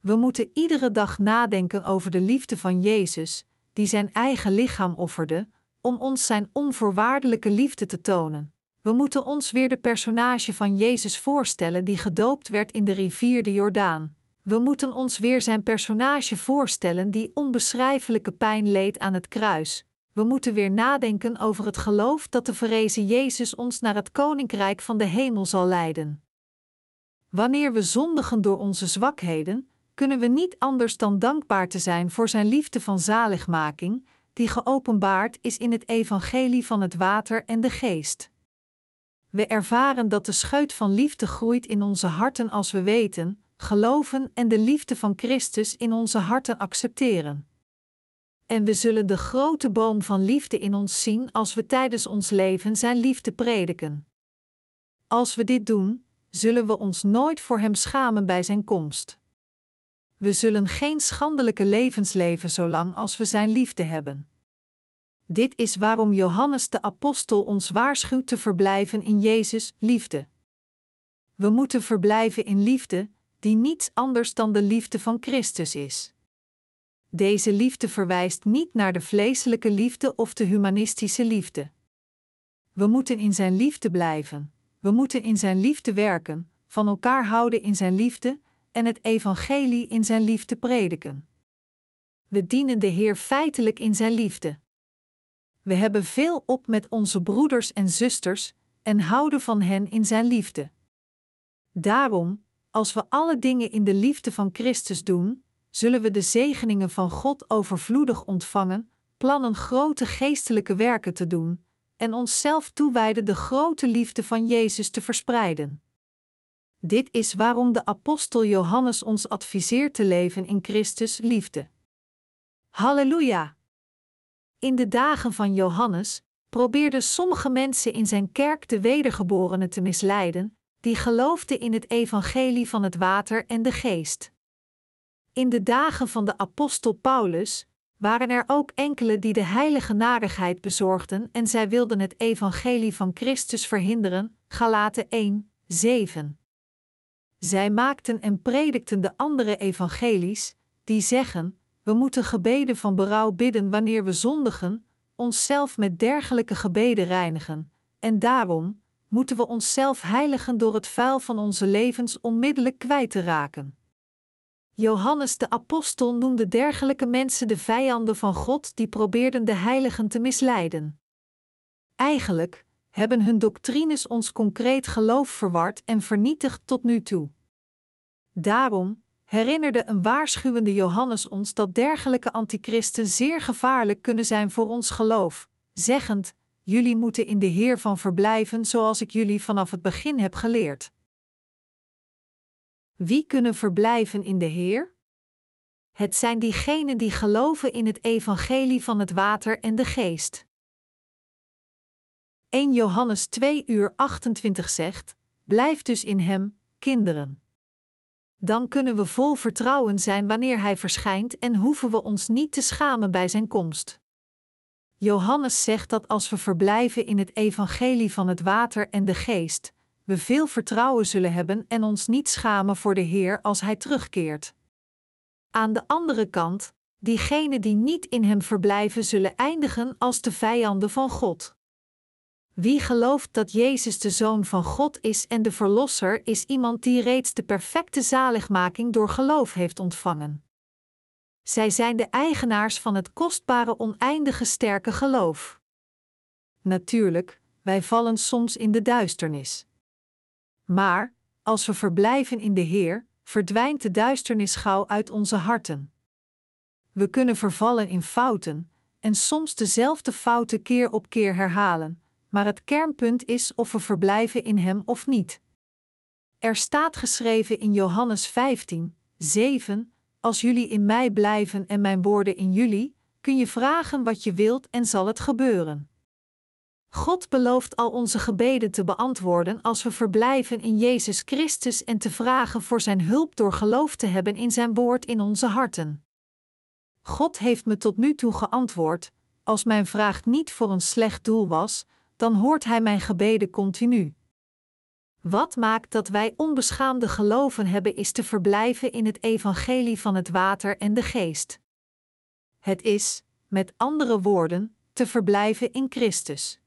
We moeten iedere dag nadenken over de liefde van Jezus, die zijn eigen lichaam offerde, om ons zijn onvoorwaardelijke liefde te tonen. We moeten ons weer de personage van Jezus voorstellen die gedoopt werd in de rivier de Jordaan. We moeten ons weer zijn personage voorstellen die onbeschrijfelijke pijn leed aan het kruis. We moeten weer nadenken over het geloof dat de verrezen Jezus ons naar het koninkrijk van de hemel zal leiden. Wanneer we zondigen door onze zwakheden, kunnen we niet anders dan dankbaar te zijn voor zijn liefde van zaligmaking, die geopenbaard is in het evangelie van het water en de geest. We ervaren dat de scheut van liefde groeit in onze harten als we weten, geloven en de liefde van Christus in onze harten accepteren. En we zullen de grote boom van liefde in ons zien als we tijdens ons leven Zijn liefde prediken. Als we dit doen, zullen we ons nooit voor Hem schamen bij Zijn komst. We zullen geen schandelijke levens leven zolang als we Zijn liefde hebben. Dit is waarom Johannes de Apostel ons waarschuwt te verblijven in Jezus' liefde. We moeten verblijven in liefde, die niets anders dan de liefde van Christus is. Deze liefde verwijst niet naar de vleeselijke liefde of de humanistische liefde. We moeten in Zijn liefde blijven, we moeten in Zijn liefde werken, van elkaar houden in Zijn liefde en het Evangelie in Zijn liefde prediken. We dienen de Heer feitelijk in Zijn liefde. We hebben veel op met onze broeders en zusters en houden van hen in Zijn liefde. Daarom, als we alle dingen in de liefde van Christus doen, zullen we de zegeningen van God overvloedig ontvangen, plannen grote geestelijke werken te doen en onszelf toewijden de grote liefde van Jezus te verspreiden. Dit is waarom de apostel Johannes ons adviseert te leven in Christus liefde. Halleluja! In de dagen van Johannes probeerden sommige mensen in zijn kerk de wedergeborenen te misleiden, die geloofden in het evangelie van het water en de geest. In de dagen van de apostel Paulus waren er ook enkele die de heilige narigheid bezorgden en zij wilden het evangelie van Christus verhinderen, Galaten 1, 7. Zij maakten en predikten de andere evangelies, die zeggen: we moeten gebeden van berouw bidden wanneer we zondigen, onszelf met dergelijke gebeden reinigen, en daarom moeten we onszelf heiligen door het vuil van onze levens onmiddellijk kwijt te raken. Johannes de Apostel noemde dergelijke mensen de vijanden van God die probeerden de heiligen te misleiden. Eigenlijk hebben hun doctrines ons concreet geloof verward en vernietigd tot nu toe. Daarom herinnerde een waarschuwende Johannes ons dat dergelijke antichristen zeer gevaarlijk kunnen zijn voor ons geloof, zeggend: Jullie moeten in de Heer van verblijven zoals ik jullie vanaf het begin heb geleerd. Wie kunnen verblijven in de Heer? Het zijn diegenen die geloven in het evangelie van het water en de geest. 1 Johannes 2 uur 28 zegt: Blijf dus in hem, kinderen. Dan kunnen we vol vertrouwen zijn wanneer hij verschijnt en hoeven we ons niet te schamen bij zijn komst. Johannes zegt dat als we verblijven in het evangelie van het water en de geest, we veel vertrouwen zullen hebben en ons niet schamen voor de Heer als Hij terugkeert. Aan de andere kant, diegenen die niet in Hem verblijven zullen eindigen als de vijanden van God. Wie gelooft dat Jezus de Zoon van God is en de Verlosser, is iemand die reeds de perfecte zaligmaking door geloof heeft ontvangen. Zij zijn de eigenaars van het kostbare oneindige sterke geloof. Natuurlijk, wij vallen soms in de duisternis. Maar, als we verblijven in de Heer, verdwijnt de duisternis gauw uit onze harten. We kunnen vervallen in fouten, en soms dezelfde fouten keer op keer herhalen, maar het kernpunt is of we verblijven in Hem of niet. Er staat geschreven in Johannes 15, 7: Als jullie in mij blijven en mijn woorden in jullie, kun je vragen wat je wilt en zal het gebeuren. God belooft al onze gebeden te beantwoorden als we verblijven in Jezus Christus en te vragen voor Zijn hulp door geloof te hebben in Zijn woord in onze harten. God heeft me tot nu toe geantwoord: als mijn vraag niet voor een slecht doel was, dan hoort Hij mijn gebeden continu. Wat maakt dat wij onbeschaamde geloven hebben, is te verblijven in het evangelie van het water en de geest. Het is, met andere woorden, te verblijven in Christus.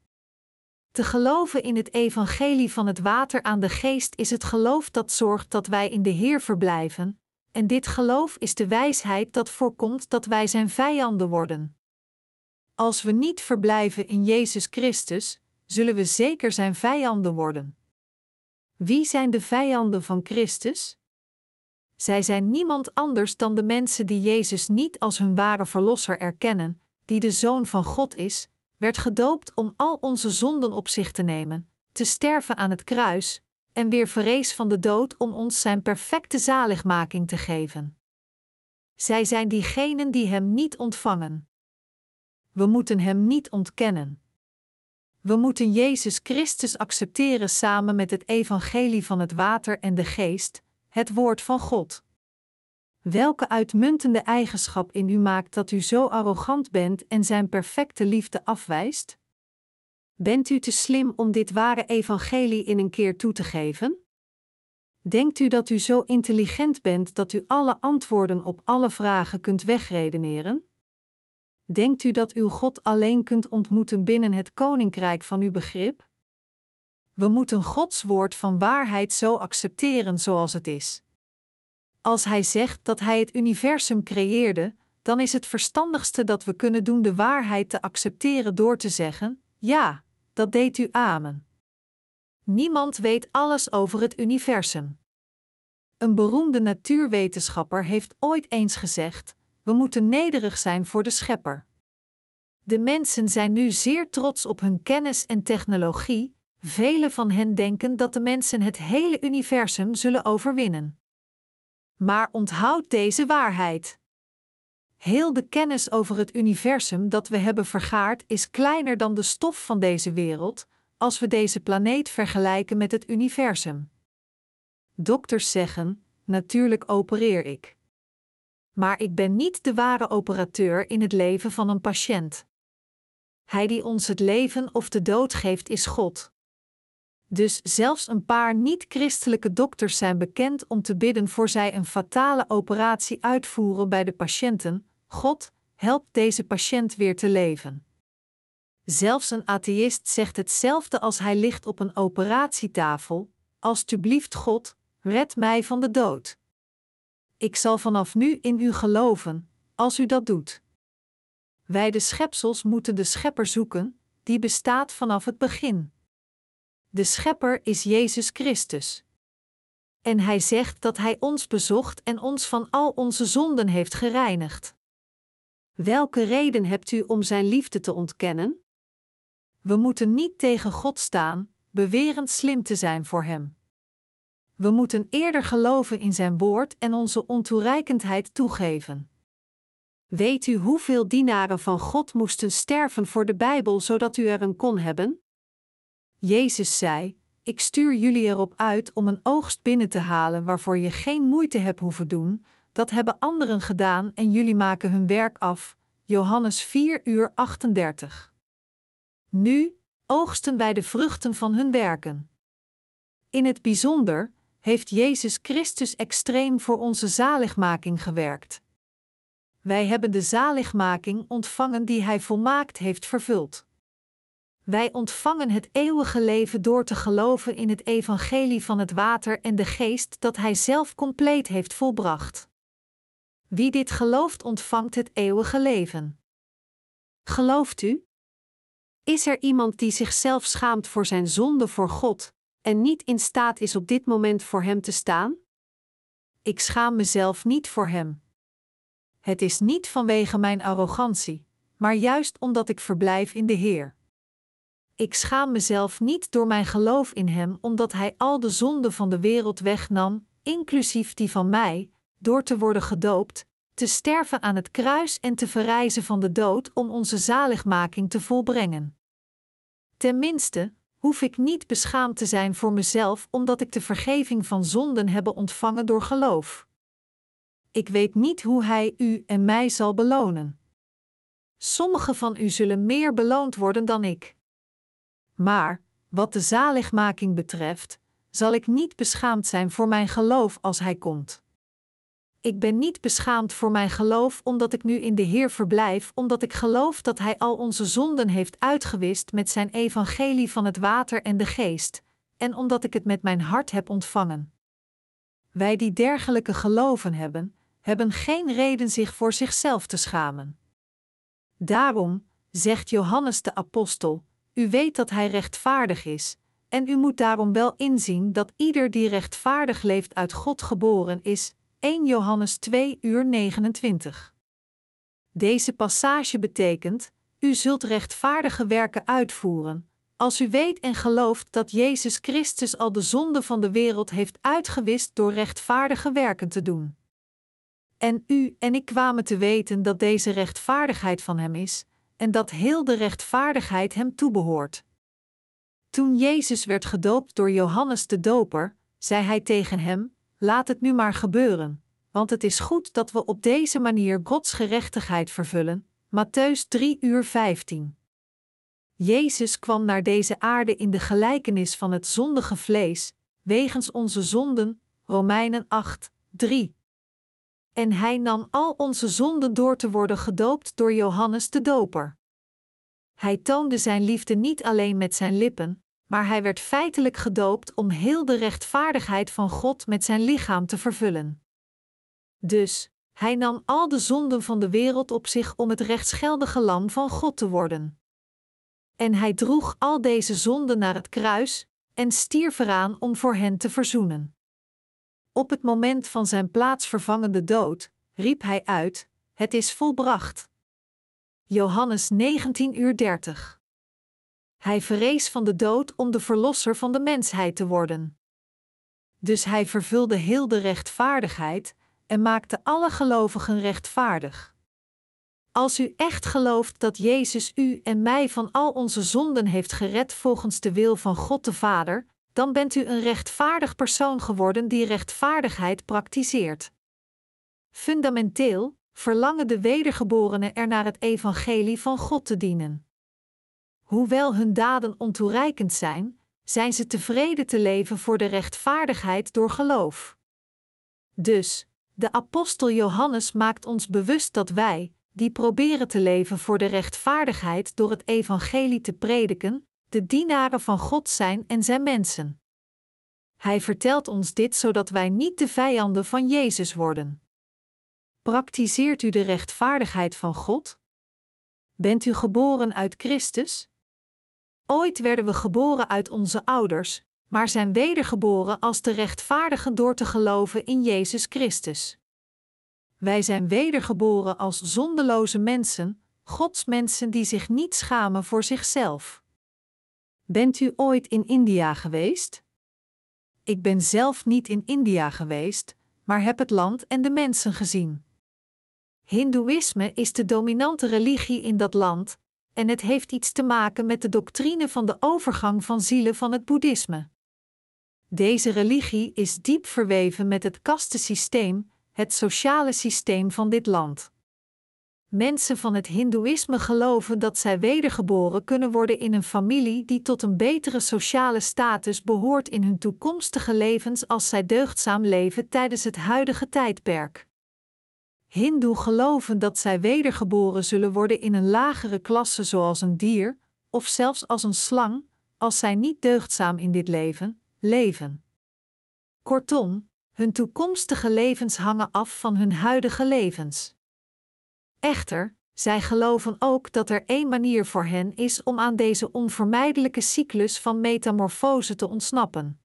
Te geloven in het evangelie van het water aan de geest is het geloof dat zorgt dat wij in de Heer verblijven, en dit geloof is de wijsheid dat voorkomt dat wij zijn vijanden worden. Als we niet verblijven in Jezus Christus, zullen we zeker zijn vijanden worden. Wie zijn de vijanden van Christus? Zij zijn niemand anders dan de mensen die Jezus niet als hun ware verlosser erkennen, die de Zoon van God is, werd gedoopt om al onze zonden op zich te nemen, te sterven aan het kruis, en weer verrees van de dood om ons zijn perfecte zaligmaking te geven. Zij zijn diegenen die Hem niet ontvangen. We moeten Hem niet ontkennen. We moeten Jezus Christus accepteren samen met het evangelie van het water en de geest, het woord van God. Welke uitmuntende eigenschap in u maakt dat u zo arrogant bent en zijn perfecte liefde afwijst? Bent u te slim om dit ware evangelie in een keer toe te geven? Denkt u dat u zo intelligent bent dat u alle antwoorden op alle vragen kunt wegredeneren? Denkt u dat u God alleen kunt ontmoeten binnen het koninkrijk van uw begrip? We moeten Gods woord van waarheid zo accepteren zoals het is. Als Hij zegt dat Hij het universum creëerde, dan is het verstandigste dat we kunnen doen de waarheid te accepteren door te zeggen: Ja, dat deed u amen. Niemand weet alles over het universum. Een beroemde natuurwetenschapper heeft ooit eens gezegd: we moeten nederig zijn voor de Schepper. De mensen zijn nu zeer trots op hun kennis en technologie. Velen van hen denken dat de mensen het hele universum zullen overwinnen. Maar onthoud deze waarheid. Heel de kennis over het universum dat we hebben vergaard is kleiner dan de stof van deze wereld, als we deze planeet vergelijken met het universum. Dokters zeggen: natuurlijk opereer ik. Maar ik ben niet de ware operateur in het leven van een patiënt. Hij die ons het leven of de dood geeft is God. Dus zelfs een paar niet-christelijke dokters zijn bekend om te bidden voor zij een fatale operatie uitvoeren bij de patiënten: God, help deze patiënt weer te leven. Zelfs een atheïst zegt hetzelfde als hij ligt op een operatietafel: Alsjeblieft, God, red mij van de dood. Ik zal vanaf nu in u geloven, als u dat doet. Wij de schepsels moeten de Schepper zoeken, die bestaat vanaf het begin. De Schepper is Jezus Christus. En Hij zegt dat Hij ons bezocht en ons van al onze zonden heeft gereinigd. Welke reden hebt u om Zijn liefde te ontkennen? We moeten niet tegen God staan, bewerend slim te zijn voor Hem. We moeten eerder geloven in Zijn woord en onze ontoereikendheid toegeven. Weet u hoeveel dienaren van God moesten sterven voor de Bijbel zodat u er een kon hebben? Jezus zei: Ik stuur jullie erop uit om een oogst binnen te halen waarvoor je geen moeite hebt hoeven doen, dat hebben anderen gedaan en jullie maken hun werk af. Johannes 4 uur 38. Nu oogsten wij de vruchten van hun werken. In het bijzonder heeft Jezus Christus extreem voor onze zaligmaking gewerkt. Wij hebben de zaligmaking ontvangen die Hij volmaakt heeft vervuld. Wij ontvangen het eeuwige leven door te geloven in het evangelie van het water en de geest dat Hij zelf compleet heeft volbracht. Wie dit gelooft, ontvangt het eeuwige leven. Gelooft u? Is er iemand die zichzelf schaamt voor zijn zonde voor God en niet in staat is op dit moment voor Hem te staan? Ik schaam mezelf niet voor Hem. Het is niet vanwege mijn arrogantie, maar juist omdat ik verblijf in de Heer. Ik schaam mezelf niet door mijn geloof in Hem, omdat Hij al de zonden van de wereld wegnam, inclusief die van mij, door te worden gedoopt, te sterven aan het kruis en te verrijzen van de dood om onze zaligmaking te volbrengen. Tenminste, hoef ik niet beschaamd te zijn voor mezelf omdat ik de vergeving van zonden heb ontvangen door geloof. Ik weet niet hoe Hij u en mij zal belonen. Sommigen van u zullen meer beloond worden dan ik. Maar, wat de zaligmaking betreft, zal ik niet beschaamd zijn voor mijn geloof als Hij komt. Ik ben niet beschaamd voor mijn geloof omdat ik nu in de Heer verblijf, omdat ik geloof dat Hij al onze zonden heeft uitgewist met Zijn evangelie van het water en de geest, en omdat ik het met mijn hart heb ontvangen. Wij die dergelijke geloven hebben, hebben geen reden zich voor zichzelf te schamen. Daarom, zegt Johannes de Apostel, u weet dat Hij rechtvaardig is, en u moet daarom wel inzien dat ieder die rechtvaardig leeft uit God geboren is, 1 Johannes 2 uur 29. Deze passage betekent: U zult rechtvaardige werken uitvoeren, als u weet en gelooft dat Jezus Christus al de zonde van de wereld heeft uitgewist door rechtvaardige werken te doen. En u en ik kwamen te weten dat deze rechtvaardigheid van Hem is, en dat heel de rechtvaardigheid Hem toebehoort. Toen Jezus werd gedoopt door Johannes de Doper, zei Hij tegen hem: laat het nu maar gebeuren, want het is goed dat we op deze manier Gods gerechtigheid vervullen. Matthäus 3 uur 15. Jezus kwam naar deze aarde in de gelijkenis van het zondige vlees, wegens onze zonden, Romeinen 8, 3. En hij nam al onze zonden door te worden gedoopt door Johannes de Doper. Hij toonde zijn liefde niet alleen met zijn lippen, maar hij werd feitelijk gedoopt om heel de rechtvaardigheid van God met zijn lichaam te vervullen. Dus, hij nam al de zonden van de wereld op zich om het rechtsgeldige lam van God te worden. En hij droeg al deze zonden naar het kruis en stierf eraan om voor hen te verzoenen. Op het moment van zijn plaatsvervangende dood riep hij uit: Het is volbracht. Johannes 19 uur 30. Hij verrees van de dood om de verlosser van de mensheid te worden. Dus hij vervulde heel de rechtvaardigheid en maakte alle gelovigen rechtvaardig. Als u echt gelooft dat Jezus u en mij van al onze zonden heeft gered volgens de wil van God de Vader, dan bent u een rechtvaardig persoon geworden die rechtvaardigheid praktiseert. Fundamenteel verlangen de wedergeborenen er naar het evangelie van God te dienen. Hoewel hun daden ontoereikend zijn, zijn ze tevreden te leven voor de rechtvaardigheid door geloof. Dus, de apostel Johannes maakt ons bewust dat wij, die proberen te leven voor de rechtvaardigheid door het evangelie te prediken, de dienaren van God zijn en zijn mensen. Hij vertelt ons dit zodat wij niet de vijanden van Jezus worden. Praktiseert u de rechtvaardigheid van God? Bent u geboren uit Christus? Ooit werden we geboren uit onze ouders, maar zijn wedergeboren als de rechtvaardigen door te geloven in Jezus Christus. Wij zijn wedergeboren als zondeloze mensen, Gods mensen die zich niet schamen voor zichzelf. Bent u ooit in India geweest? Ik ben zelf niet in India geweest, maar heb het land en de mensen gezien. Hindoeïsme is de dominante religie in dat land, en het heeft iets te maken met de doctrine van de overgang van zielen van het boeddhisme. Deze religie is diep verweven met het kastensysteem, het sociale systeem van dit land. Mensen van het Hindoeïsme geloven dat zij wedergeboren kunnen worden in een familie die tot een betere sociale status behoort in hun toekomstige levens als zij deugdzaam leven tijdens het huidige tijdperk. Hindoe geloven dat zij wedergeboren zullen worden in een lagere klasse zoals een dier, of zelfs als een slang, als zij niet deugdzaam in dit leven leven. Kortom, hun toekomstige levens hangen af van hun huidige levens. Echter, zij geloven ook dat er één manier voor hen is om aan deze onvermijdelijke cyclus van metamorfose te ontsnappen.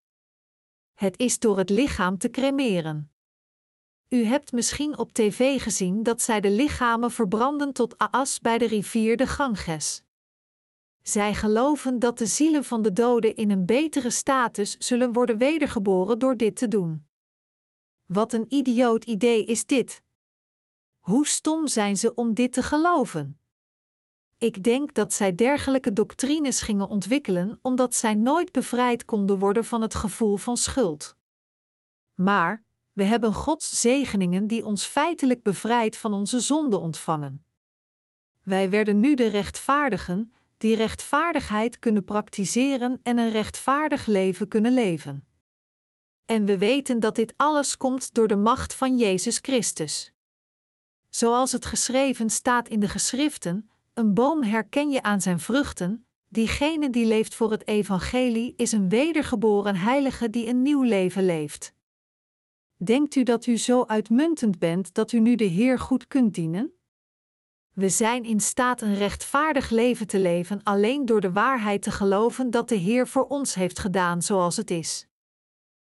Het is door het lichaam te cremeren. U hebt misschien op tv gezien dat zij de lichamen verbranden tot aas bij de rivier de Ganges. Zij geloven dat de zielen van de doden in een betere status zullen worden wedergeboren door dit te doen. Wat een idioot idee is dit! Hoe stom zijn ze om dit te geloven? Ik denk dat zij dergelijke doctrines gingen ontwikkelen omdat zij nooit bevrijd konden worden van het gevoel van schuld. Maar we hebben Gods zegeningen die ons feitelijk bevrijdt van onze zonde ontvangen. Wij werden nu de rechtvaardigen, die rechtvaardigheid kunnen praktiseren en een rechtvaardig leven kunnen leven. En we weten dat dit alles komt door de macht van Jezus Christus. Zoals het geschreven staat in de geschriften: een boom herken je aan zijn vruchten. Diegene die leeft voor het evangelie is een wedergeboren heilige die een nieuw leven leeft. Denkt u dat u zo uitmuntend bent dat u nu de Heer goed kunt dienen? We zijn in staat een rechtvaardig leven te leven alleen door de waarheid te geloven dat de Heer voor ons heeft gedaan zoals het is.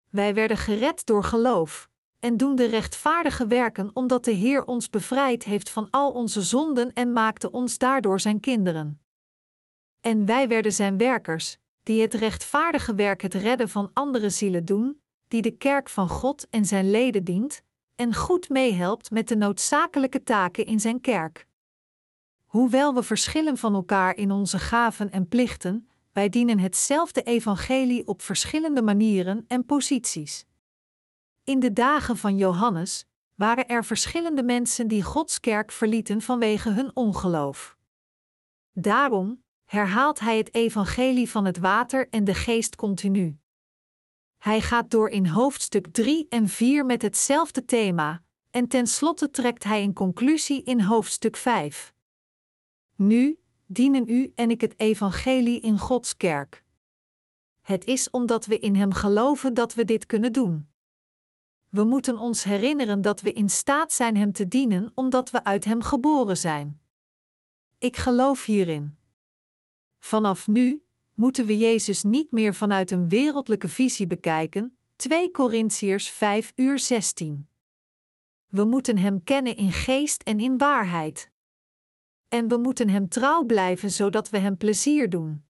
Wij werden gered door geloof, en doen de rechtvaardige werken omdat de Heer ons bevrijd heeft van al onze zonden en maakte ons daardoor zijn kinderen. En wij werden zijn werkers, die het rechtvaardige werk het redden van andere zielen doen, die de kerk van God en zijn leden dient, en goed meehelpt met de noodzakelijke taken in zijn kerk. Hoewel we verschillen van elkaar in onze gaven en plichten, wij dienen hetzelfde evangelie op verschillende manieren en posities. In de dagen van Johannes waren er verschillende mensen die Gods kerk verlieten vanwege hun ongeloof. Daarom herhaalt hij het evangelie van het water en de geest continu. Hij gaat door in hoofdstuk 3 en 4 met hetzelfde thema, en tenslotte trekt hij een conclusie in hoofdstuk 5. Nu dienen u en ik het evangelie in Gods kerk. Het is omdat we in Hem geloven dat we dit kunnen doen. We moeten ons herinneren dat we in staat zijn Hem te dienen omdat we uit Hem geboren zijn. Ik geloof hierin. Vanaf nu moeten we Jezus niet meer vanuit een wereldlijke visie bekijken. 2 Korintiërs 5 uur 16. We moeten Hem kennen in geest en in waarheid. En we moeten Hem trouw blijven zodat we Hem plezier doen.